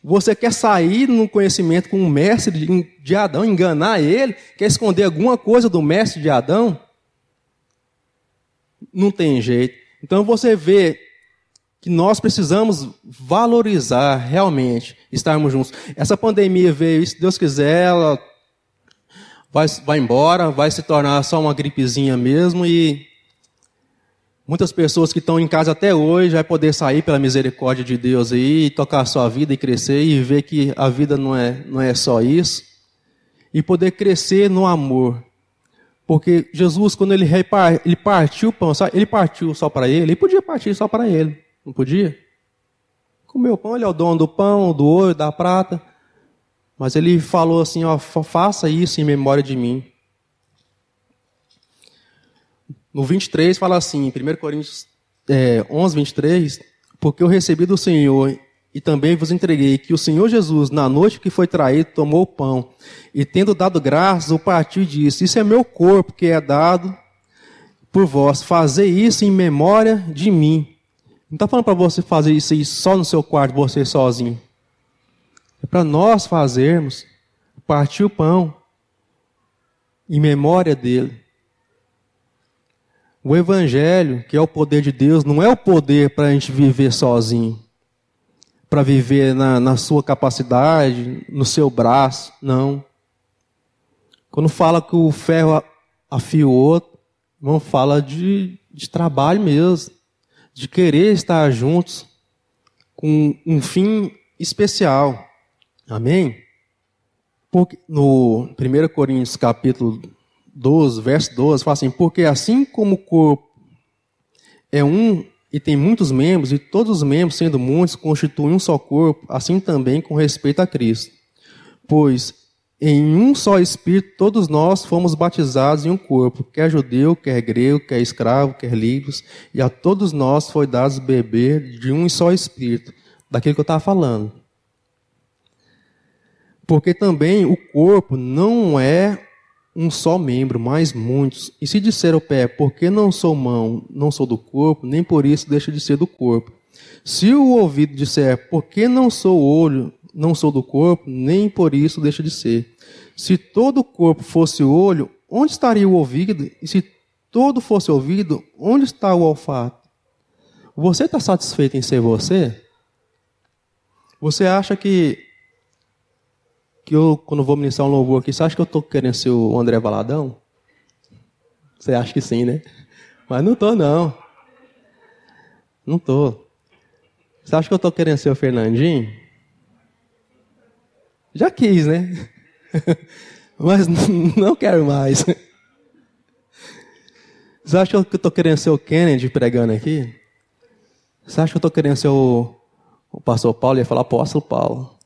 Você quer sair no conhecimento com o mestre de Adão, enganar ele? Quer esconder alguma coisa do mestre de Adão? Não tem jeito. Então você vê que nós precisamos valorizar realmente estarmos juntos. Essa pandemia veio, se Deus quiser, ela vai, vai embora, vai se tornar só uma gripezinha mesmo e Muitas pessoas que estão em casa até hoje vai poder sair pela misericórdia de Deus aí, e tocar a sua vida e crescer e ver que a vida não é, não é só isso. E poder crescer no amor. Porque Jesus, quando ele, repar, ele partiu o pão, ele partiu só para ele, ele podia partir só para ele, não podia? Comeu o pão, ele é o dono do pão, do ouro, da prata. Mas ele falou assim: ó, faça isso em memória de mim. No 23 fala assim, em 1 Coríntios é, 11, 23, porque eu recebi do Senhor e também vos entreguei que o Senhor Jesus, na noite que foi traído, tomou o pão e, tendo dado graças, o partiu e disse: Isso é meu corpo que é dado por vós, fazer isso em memória de mim. Não está falando para você fazer isso aí só no seu quarto, você sozinho. É para nós fazermos, partir o pão em memória dele. O Evangelho, que é o poder de Deus, não é o poder para a gente viver sozinho. para viver na, na sua capacidade, no seu braço. Não. Quando fala que o ferro afia o outro, não fala de, de trabalho mesmo, de querer estar juntos com um fim especial. Amém? Porque no 1 Coríntios capítulo 12, verso 12, fala assim, porque assim como o corpo é um e tem muitos membros, e todos os membros, sendo muitos, constituem um só corpo, assim também com respeito a Cristo. Pois em um só Espírito todos nós fomos batizados em um corpo, quer judeu, quer grego, quer escravo, quer livres, e a todos nós foi dado beber de um só Espírito, daquilo que eu estava falando. Porque também o corpo não é um só membro, mas muitos. E se disser ao pé, porque não sou mão, não sou do corpo, nem por isso deixa de ser do corpo. Se o ouvido disser, porque não sou olho, não sou do corpo, nem por isso deixa de ser. Se todo o corpo fosse olho, onde estaria o ouvido? E se todo fosse ouvido, onde está o olfato? Você está satisfeito em ser você? Você acha que que eu, quando vou ministrar um louvor aqui, você acha que eu estou querendo ser o André Valadão? Você acha que sim, né? Mas não estou, não. Não estou. Você acha que eu estou querendo ser o Fernandinho? Já quis, né? (laughs) Mas (laughs) não quero mais. Você acha que eu estou querendo ser o Kennedy pregando aqui? Você acha que eu estou querendo ser o, o pastor Paulo? e ia falar apóstolo Paulo.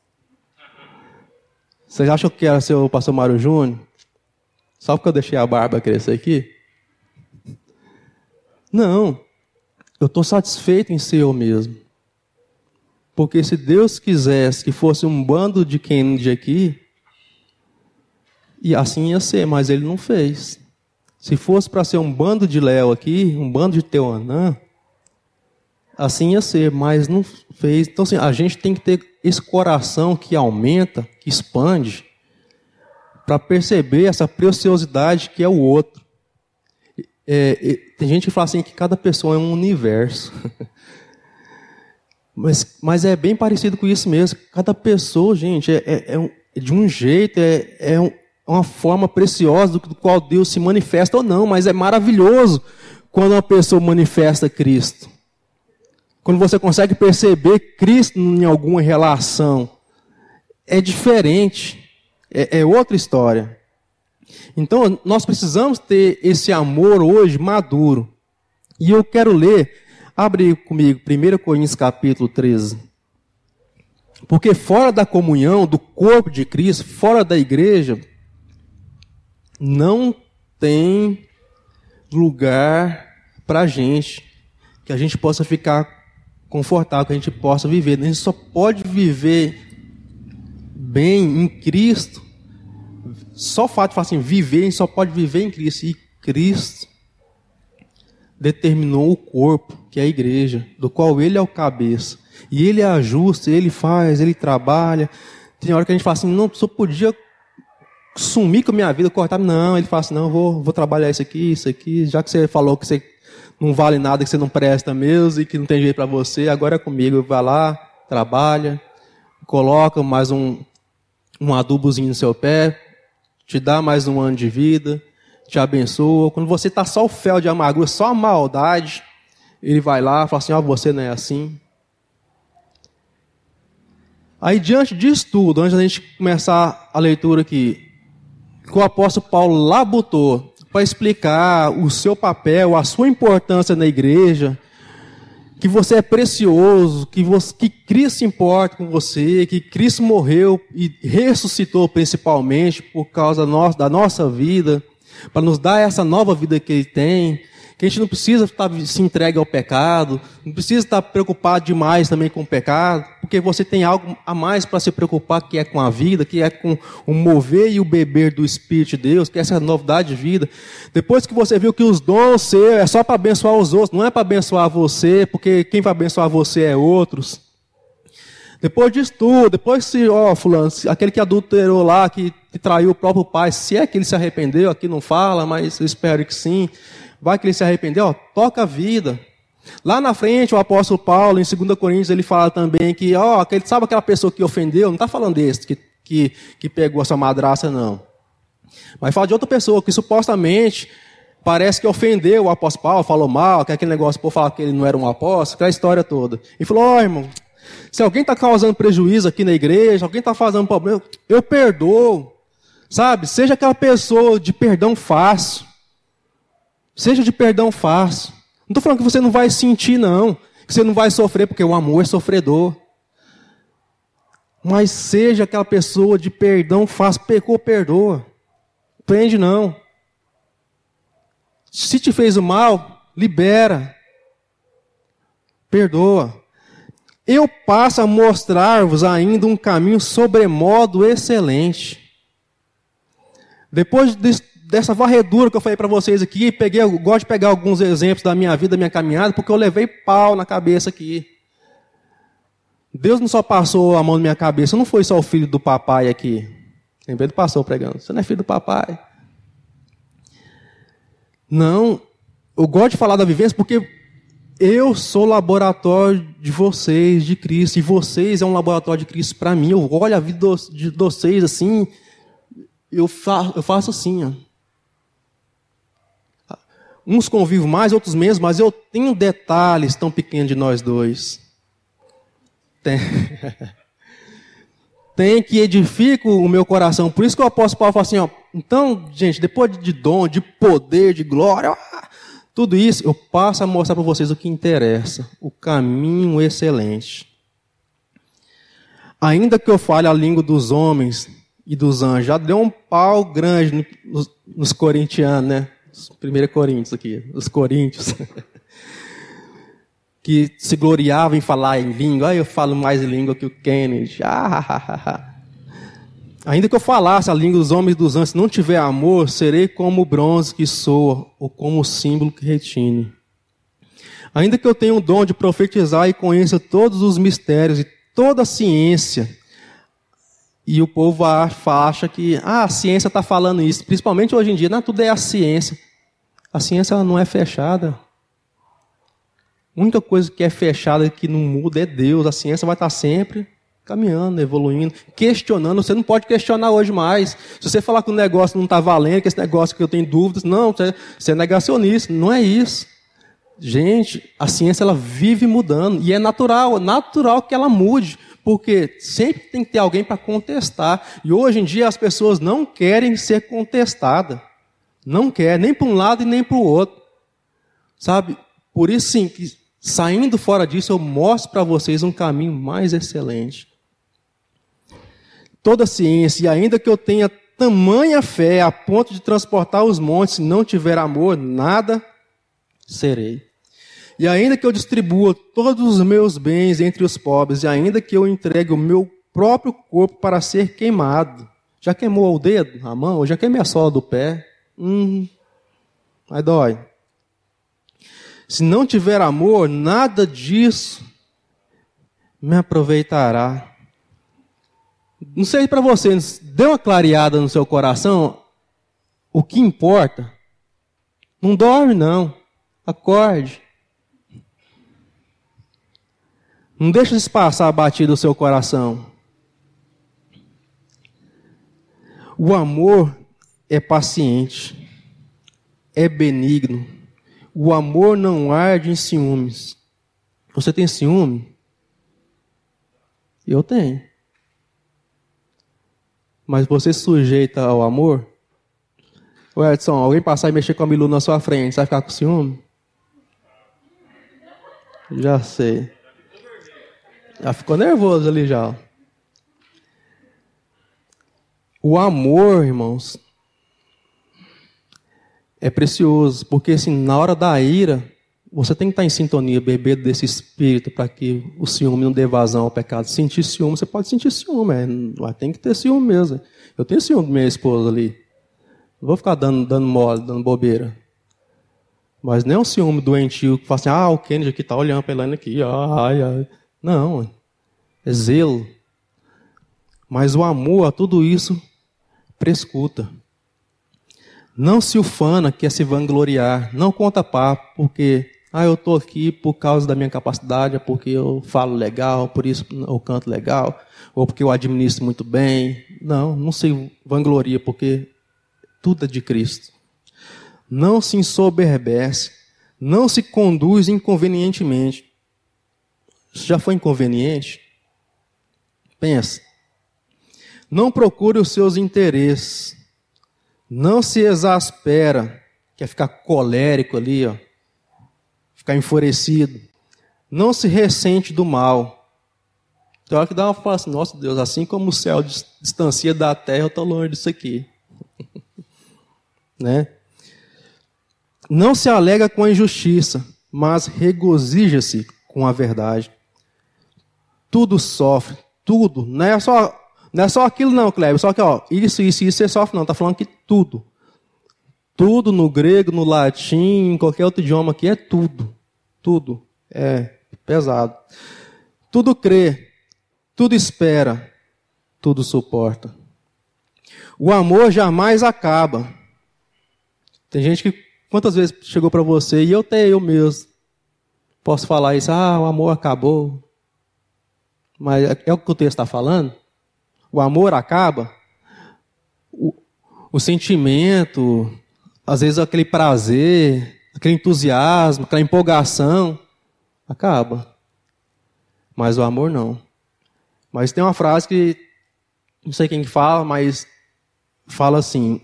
Vocês acham que era ser o pastor Mário Júnior? Só porque eu deixei a barba crescer aqui? Não. Eu estou satisfeito em ser eu mesmo. Porque se Deus quisesse que fosse um bando de Kennedy aqui, e assim ia ser, mas ele não fez. Se fosse para ser um bando de Léo aqui, um bando de Teuanã, assim ia ser, mas não fez. Então, assim, a gente tem que ter esse coração que aumenta, que expande, para perceber essa preciosidade que é o outro. É, é, tem gente que fala assim que cada pessoa é um universo. (laughs) mas, mas é bem parecido com isso mesmo. Cada pessoa, gente, é, é, é, é de um jeito, é, é um, uma forma preciosa do qual Deus se manifesta ou não, mas é maravilhoso quando uma pessoa manifesta Cristo. Quando você consegue perceber Cristo em alguma relação, é diferente, é, é outra história. Então, nós precisamos ter esse amor hoje maduro. E eu quero ler, abre comigo, 1 Coríntios capítulo 13. Porque fora da comunhão, do corpo de Cristo, fora da igreja, não tem lugar para a gente, que a gente possa ficar confortável, que a gente possa viver. A gente só pode viver bem em Cristo. Só o fato de falar assim, viver, a gente só pode viver em Cristo. E Cristo determinou o corpo, que é a igreja, do qual ele é o cabeça. E ele ajusta, ele faz, ele trabalha. Tem hora que a gente fala assim, não, só podia sumir com a minha vida, cortar. Não, ele fala assim, não, vou, vou trabalhar isso aqui, isso aqui. Já que você falou que você não vale nada, que você não presta mesmo e que não tem jeito para você, agora é comigo. Vai lá, trabalha, coloca mais um, um adubozinho no seu pé, te dá mais um ano de vida, te abençoa. Quando você está só o fel de amargura, só a maldade, ele vai lá e fala assim: Ó, oh, você não é assim. Aí, diante disso tudo, antes da gente começar a leitura aqui, que o apóstolo Paulo labutou para explicar o seu papel, a sua importância na igreja, que você é precioso, que, você, que Cristo se importa com você, que Cristo morreu e ressuscitou principalmente por causa da nossa vida, para nos dar essa nova vida que Ele tem, que a gente não precisa estar se entregue ao pecado, não precisa estar preocupado demais também com o pecado, porque você tem algo a mais para se preocupar, que é com a vida, que é com o mover e o beber do Espírito de Deus, que é essa novidade de vida. Depois que você viu que os dons seus é só para abençoar os outros, não é para abençoar você, porque quem vai abençoar você é outros. Depois disso tudo, depois se, ó, fulano, aquele que adulterou lá, que, que traiu o próprio pai, se é que ele se arrependeu, aqui não fala, mas eu espero que sim. Vai que ele se arrependeu, ó, toca a vida. Lá na frente, o apóstolo Paulo, em 2 Coríntios, ele fala também que, ó, aquele, sabe aquela pessoa que ofendeu? Não está falando desse, que, que, que pegou a sua madraça, não. Mas fala de outra pessoa que supostamente parece que ofendeu o apóstolo Paulo, falou mal, que aquele negócio por falar que ele não era um apóstolo, aquela história toda. E falou, ó, irmão, se alguém está causando prejuízo aqui na igreja, alguém está fazendo problema, eu perdoo. Sabe? Seja aquela pessoa de perdão fácil. Seja de perdão fácil. Não estou falando que você não vai sentir, não. Que você não vai sofrer, porque o amor é sofredor. Mas seja aquela pessoa de perdão fácil. Pecou, perdoa. Prende, não. Se te fez o mal, libera. Perdoa eu passo a mostrar-vos ainda um caminho sobremodo excelente. Depois de, dessa varredura que eu falei para vocês aqui, peguei, eu gosto de pegar alguns exemplos da minha vida, da minha caminhada, porque eu levei pau na cabeça aqui. Deus não só passou a mão na minha cabeça, não foi só o filho do papai aqui. Lembrei do passou pregando. Você não é filho do papai. Não, eu gosto de falar da vivência porque eu sou laboratório de vocês, de Cristo, e vocês é um laboratório de Cristo para mim. Eu olho a vida de vocês assim, eu, fa eu faço assim. Ó. Uns convivem mais, outros menos, mas eu tenho detalhes tão pequenos de nós dois. Tem, (laughs) Tem que edifico o meu coração. Por isso que o apóstolo Paulo fala assim: ó, então, gente, depois de dom, de poder, de glória, tudo isso eu passo a mostrar para vocês o que interessa, o caminho excelente. Ainda que eu fale a língua dos homens e dos anjos, já deu um pau grande nos, nos corintianos, né? 1 Coríntios aqui, os coríntios. (laughs) que se gloriavam em falar em língua. Ah, eu falo mais língua que o Kennedy. Ah, Ainda que eu falasse a língua dos homens dos anjos, se não tiver amor, serei como o bronze que soa, ou como o símbolo que retine. Ainda que eu tenha o dom de profetizar e conheça todos os mistérios e toda a ciência, e o povo acha que ah, a ciência está falando isso, principalmente hoje em dia, não, tudo é a ciência. A ciência ela não é fechada. A única coisa que é fechada que não muda é Deus. A ciência vai estar sempre caminhando, evoluindo, questionando. Você não pode questionar hoje mais. Se você falar que o negócio não está valendo, que esse negócio que eu tenho dúvidas, não, você é negacionista. Não é isso. Gente, a ciência ela vive mudando e é natural, é natural que ela mude, porque sempre tem que ter alguém para contestar. E hoje em dia as pessoas não querem ser contestadas. Não quer, nem para um lado e nem para o outro. Sabe? Por isso sim, que saindo fora disso eu mostro para vocês um caminho mais excelente toda ciência, e ainda que eu tenha tamanha fé a ponto de transportar os montes, se não tiver amor, nada serei. E ainda que eu distribua todos os meus bens entre os pobres, e ainda que eu entregue o meu próprio corpo para ser queimado, já queimou o dedo, a mão, já queimei a sola do pé, hum, aí dói. Se não tiver amor, nada disso me aproveitará. Não sei para você, deu uma clareada no seu coração? O que importa? Não dorme, não. Acorde. Não deixe isso passar batido o seu coração. O amor é paciente, é benigno. O amor não arde em ciúmes. Você tem ciúme? Eu tenho. Mas você sujeita ao amor? Ô Edson, alguém passar e mexer com a Milu na sua frente, você vai ficar com ciúme? Já sei. Já ficou nervoso ali já. O amor, irmãos, é precioso, porque assim, na hora da ira, você tem que estar em sintonia, beber desse espírito para que o ciúme não dê vazão ao pecado. Sentir ciúme, você pode sentir ciúme, é, mas tem que ter ciúme mesmo. Eu tenho ciúme da minha esposa ali. Não vou ficar dando, dando mole, dando bobeira. Mas não é um ciúme doentio que fala assim, ah, o Kennedy aqui está olhando para Elaine aqui. Ai, ai. Não, é zelo. Mas o amor a tudo isso prescuta. Não se ufana, quer se vangloriar. Não conta papo, porque Ah, eu estou aqui por causa da minha capacidade, é porque eu falo legal, por isso eu canto legal, ou porque eu administro muito bem. Não, não se vangloria, porque tudo é de Cristo. Não se ensoberbece, não se conduz inconvenientemente. Isso já foi inconveniente? Pensa. Não procure os seus interesses. Não se exaspera, quer ficar colérico ali, ó, ficar enfurecido. Não se ressente do mal. Tem hora que dá uma fala assim, nossa Deus, assim como o céu distancia da terra, eu estou longe disso aqui. (laughs) né? Não se alega com a injustiça, mas regozija-se com a verdade. Tudo sofre, tudo. Não é só, não é só aquilo não, Kleber. Só que, ó, isso, isso, isso você sofre não. Está falando que tudo. Tudo no grego, no latim, em qualquer outro idioma aqui é tudo. Tudo. É pesado. Tudo crê, tudo espera, tudo suporta. O amor jamais acaba. Tem gente que quantas vezes chegou para você e eu até eu mesmo posso falar isso, ah, o amor acabou. Mas é, é o que o texto está falando? O amor acaba? O, o sentimento, às vezes aquele prazer, aquele entusiasmo, aquela empolgação, acaba. Mas o amor não. Mas tem uma frase que, não sei quem fala, mas fala assim: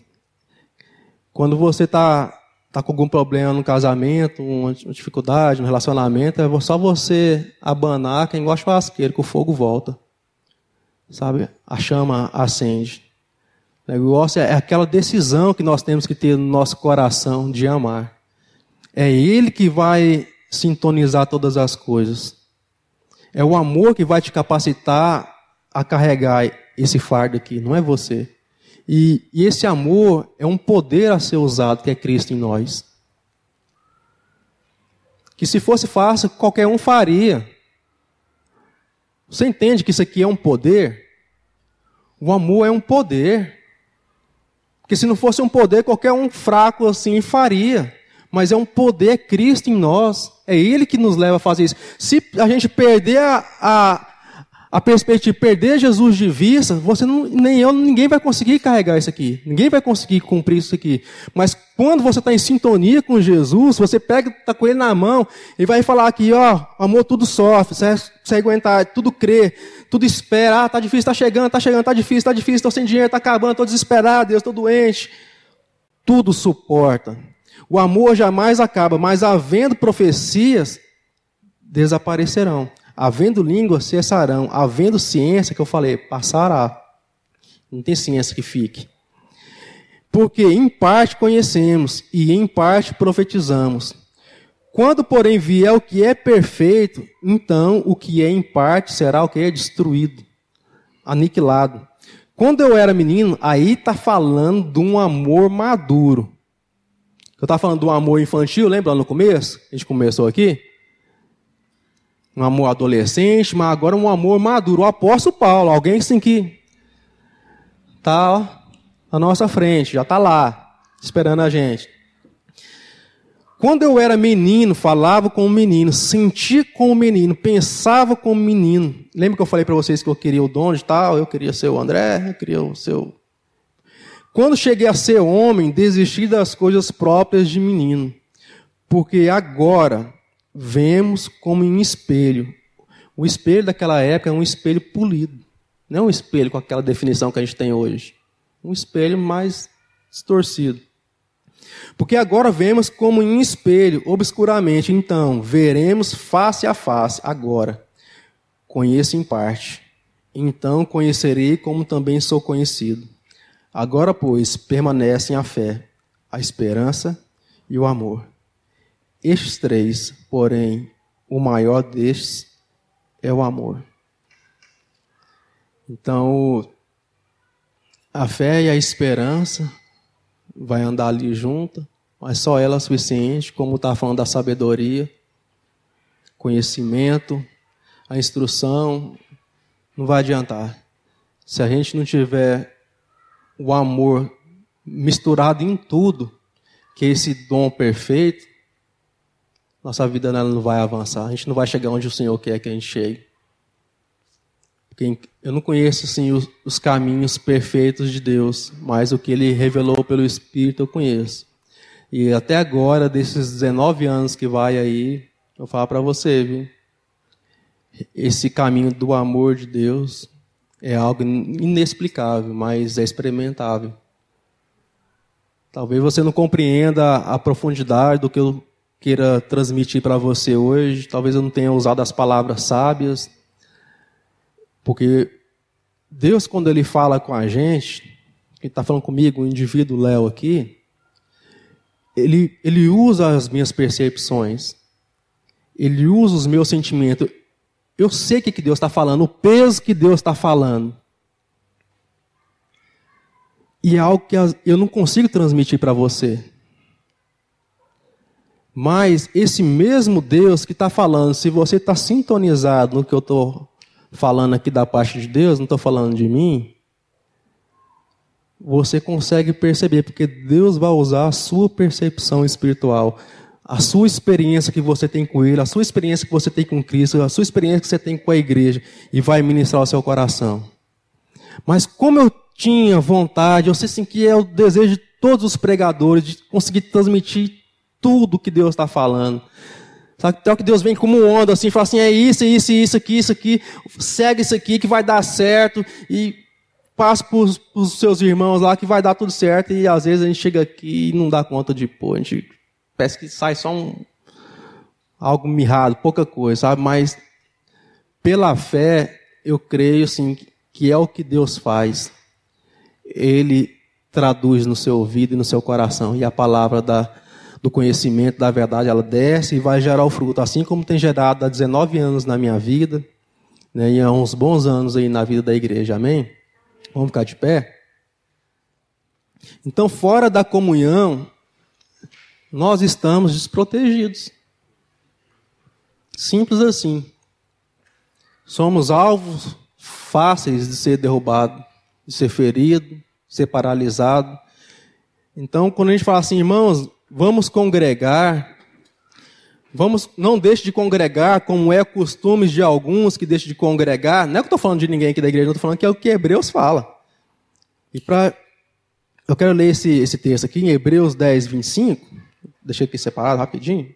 quando você está tá com algum problema no casamento, uma dificuldade no relacionamento, é só você abanar quem gosta churrasqueiro, que o fogo volta. Sabe? A chama acende. O negócio é aquela decisão que nós temos que ter no nosso coração de amar. É Ele que vai sintonizar todas as coisas. É o amor que vai te capacitar a carregar esse fardo aqui, não é você. E, e esse amor é um poder a ser usado, que é Cristo em nós. Que se fosse fácil, qualquer um faria. Você entende que isso aqui é um poder? O amor é um poder. Porque se não fosse um poder, qualquer um fraco assim faria mas é um poder Cristo em nós. É Ele que nos leva a fazer isso. Se a gente perder a, a, a perspectiva, perder Jesus de vista, você não, nem eu, ninguém vai conseguir carregar isso aqui. Ninguém vai conseguir cumprir isso aqui. Mas quando você está em sintonia com Jesus, você pega, está com Ele na mão, e vai falar aqui, ó, amor tudo sofre, você, você aguentar, tudo crê, tudo espera, ah, tá difícil, tá chegando, tá chegando, tá difícil, tá difícil, estou sem dinheiro, tá acabando, estou desesperado, Deus, estou doente. Tudo suporta. O amor jamais acaba, mas havendo profecias, desaparecerão. Havendo línguas, cessarão. Havendo ciência, que eu falei, passará. Não tem ciência que fique. Porque em parte conhecemos e em parte profetizamos. Quando, porém, vier o que é perfeito, então o que é em parte será o que é destruído, aniquilado. Quando eu era menino, aí está falando de um amor maduro. Eu estava falando do amor infantil, lembra no começo? A gente começou aqui. Um amor adolescente, mas agora um amor maduro. O apóstolo Paulo, alguém assim que está à nossa frente, já está lá, esperando a gente. Quando eu era menino, falava com o menino, sentia com o menino, pensava com o menino. Lembra que eu falei para vocês que eu queria o dom de tal? Eu queria ser o André, eu queria o seu quando cheguei a ser homem, desisti das coisas próprias de menino, porque agora vemos como em espelho. O espelho daquela época é um espelho polido, não um espelho com aquela definição que a gente tem hoje. Um espelho mais distorcido. Porque agora vemos como em espelho, obscuramente, então veremos face a face, agora. Conheço em parte, então conhecerei como também sou conhecido. Agora, pois, permanecem a fé, a esperança e o amor. Estes três, porém, o maior destes é o amor. Então, a fé e a esperança vai andar ali junto, mas só ela é suficiente, como está falando da sabedoria, conhecimento, a instrução, não vai adiantar. Se a gente não tiver o amor misturado em tudo, que é esse dom perfeito, nossa vida não vai avançar. A gente não vai chegar onde o Senhor quer que a gente chegue. Porque eu não conheço assim, os, os caminhos perfeitos de Deus, mas o que Ele revelou pelo Espírito eu conheço. E até agora, desses 19 anos que vai aí, eu falo para você, viu? Esse caminho do amor de Deus é algo inexplicável, mas é experimentável. Talvez você não compreenda a profundidade do que eu queira transmitir para você hoje. Talvez eu não tenha usado as palavras sábias. Porque Deus, quando Ele fala com a gente, Ele está falando comigo, o indivíduo Léo aqui, ele, ele usa as minhas percepções. Ele usa os meus sentimentos. Eu sei o que Deus está falando, o peso que Deus está falando. E é algo que eu não consigo transmitir para você. Mas esse mesmo Deus que está falando, se você está sintonizado no que eu estou falando aqui da parte de Deus, não estou falando de mim, você consegue perceber, porque Deus vai usar a sua percepção espiritual, a sua experiência que você tem com Ele, a sua experiência que você tem com Cristo, a sua experiência que você tem com a igreja, e vai ministrar o seu coração. Mas como eu tinha vontade, eu sei assim, que é o desejo de todos os pregadores de conseguir transmitir tudo que Deus está falando. Sabe, até que Deus vem como onda assim, fala assim, é isso, isso, isso aqui, isso aqui, segue isso aqui que vai dar certo e passa para os seus irmãos lá que vai dar tudo certo e às vezes a gente chega aqui e não dá conta de pôr, a gente parece que sai só um algo mirrado, pouca coisa, sabe? Mas pela fé eu creio assim que é o que Deus faz. Ele traduz no seu ouvido e no seu coração e a palavra da do conhecimento da verdade, ela desce e vai gerar o fruto, assim como tem gerado há 19 anos na minha vida, né, e há uns bons anos aí na vida da igreja, amém? Vamos ficar de pé? Então, fora da comunhão, nós estamos desprotegidos. Simples assim. Somos alvos fáceis de ser derrubado, de ser ferido, de ser paralisado. Então, quando a gente fala assim, irmãos, vamos congregar. Vamos, não deixe de congregar, como é costume de alguns que deixam de congregar. Não é que eu estou falando de ninguém aqui da igreja, eu estou falando que é o que Hebreus fala. E para. Eu quero ler esse, esse texto aqui em Hebreus 10, 25. Deixei aqui separado rapidinho.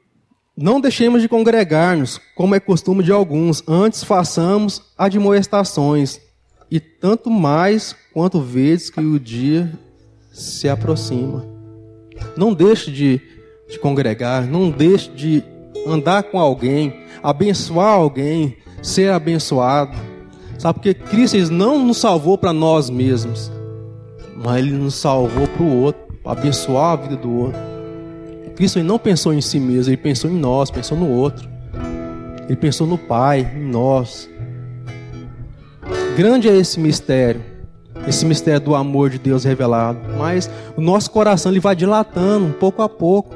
Não deixemos de congregar-nos, como é costume de alguns, antes façamos admoestações, e tanto mais quanto vezes que o dia se aproxima. Não deixe de, de congregar, não deixe de andar com alguém, abençoar alguém, ser abençoado. Sabe, porque Cristo não nos salvou para nós mesmos, mas Ele nos salvou para o outro, para abençoar a vida do outro. Cristo não pensou em si mesmo, Ele pensou em nós, pensou no outro. Ele pensou no Pai, em nós. Grande é esse mistério esse mistério do amor de Deus revelado. Mas o nosso coração ele vai dilatando, pouco a pouco.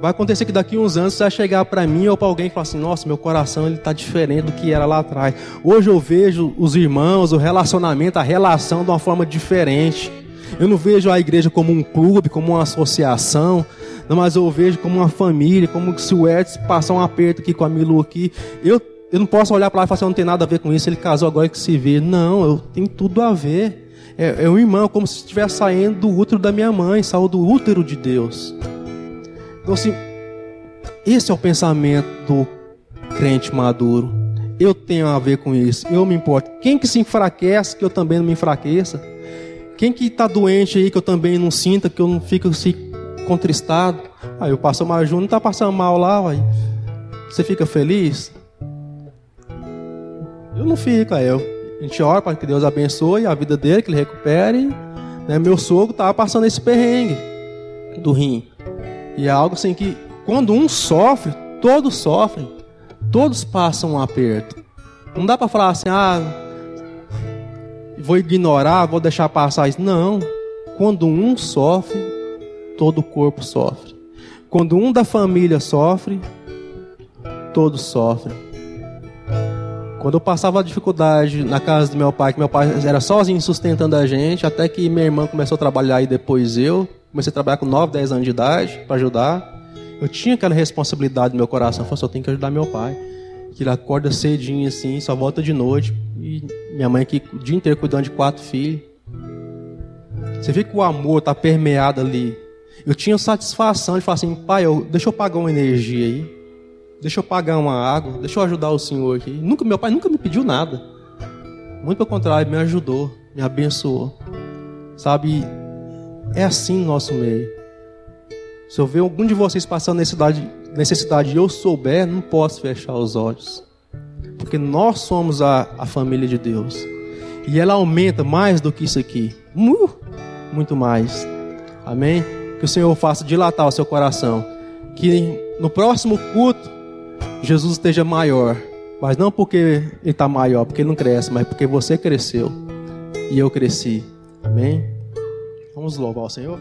Vai acontecer que daqui a uns anos você vai chegar para mim ou para alguém e falar assim: Nossa, meu coração ele está diferente do que era lá atrás. Hoje eu vejo os irmãos, o relacionamento, a relação de uma forma diferente. Eu não vejo a igreja como um clube, como uma associação, mas eu vejo como uma família, como se o Edson passar um aperto aqui com a Milu aqui. Eu eu não posso olhar para lá e falar assim, não tem nada a ver com isso, ele casou agora que se vê. Não, eu tenho tudo a ver. É, é um irmão, como se estivesse saindo do útero da minha mãe, saiu do útero de Deus. Então, assim, esse é o pensamento do crente maduro. Eu tenho a ver com isso, eu me importo. Quem que se enfraquece, que eu também não me enfraqueça. Quem que está doente aí, que eu também não sinta, que eu não fico assim, contristado. Aí passo mal junto, não está passando mal lá, uai. Você fica feliz? Eu não fico, aí eu, a gente ora para que Deus abençoe a vida dele, que ele recupere. Né? Meu sogro estava passando esse perrengue do rim. E é algo assim que, quando um sofre, todos sofrem. Todos passam um aperto. Não dá para falar assim, ah, vou ignorar, vou deixar passar isso. Não. Quando um sofre, todo o corpo sofre. Quando um da família sofre, todos sofrem. Quando eu passava dificuldade na casa do meu pai, que meu pai era sozinho sustentando a gente, até que minha irmã começou a trabalhar e depois eu. Comecei a trabalhar com 9, 10 anos de idade para ajudar. Eu tinha aquela responsabilidade no meu coração. Eu falei, eu tenho que ajudar meu pai. Que ele acorda cedinho assim, só volta de noite. E minha mãe aqui o dia inteiro cuidando de quatro filhos. Você vê que o amor está permeado ali. Eu tinha satisfação de falar assim, pai, eu, deixa eu pagar uma energia aí. Deixa eu pagar uma água, deixa eu ajudar o senhor aqui. Nunca, meu pai nunca me pediu nada. Muito pelo contrário, me ajudou, me abençoou. Sabe, é assim no nosso meio. Se eu ver algum de vocês passando necessidade, necessidade e eu souber, não posso fechar os olhos. Porque nós somos a, a família de Deus. E ela aumenta mais do que isso aqui. Uh, muito mais. Amém? Que o Senhor faça dilatar o seu coração. Que no próximo culto, Jesus esteja maior. Mas não porque ele está maior, porque ele não cresce, mas porque você cresceu. E eu cresci. Amém? Vamos louvar o Senhor?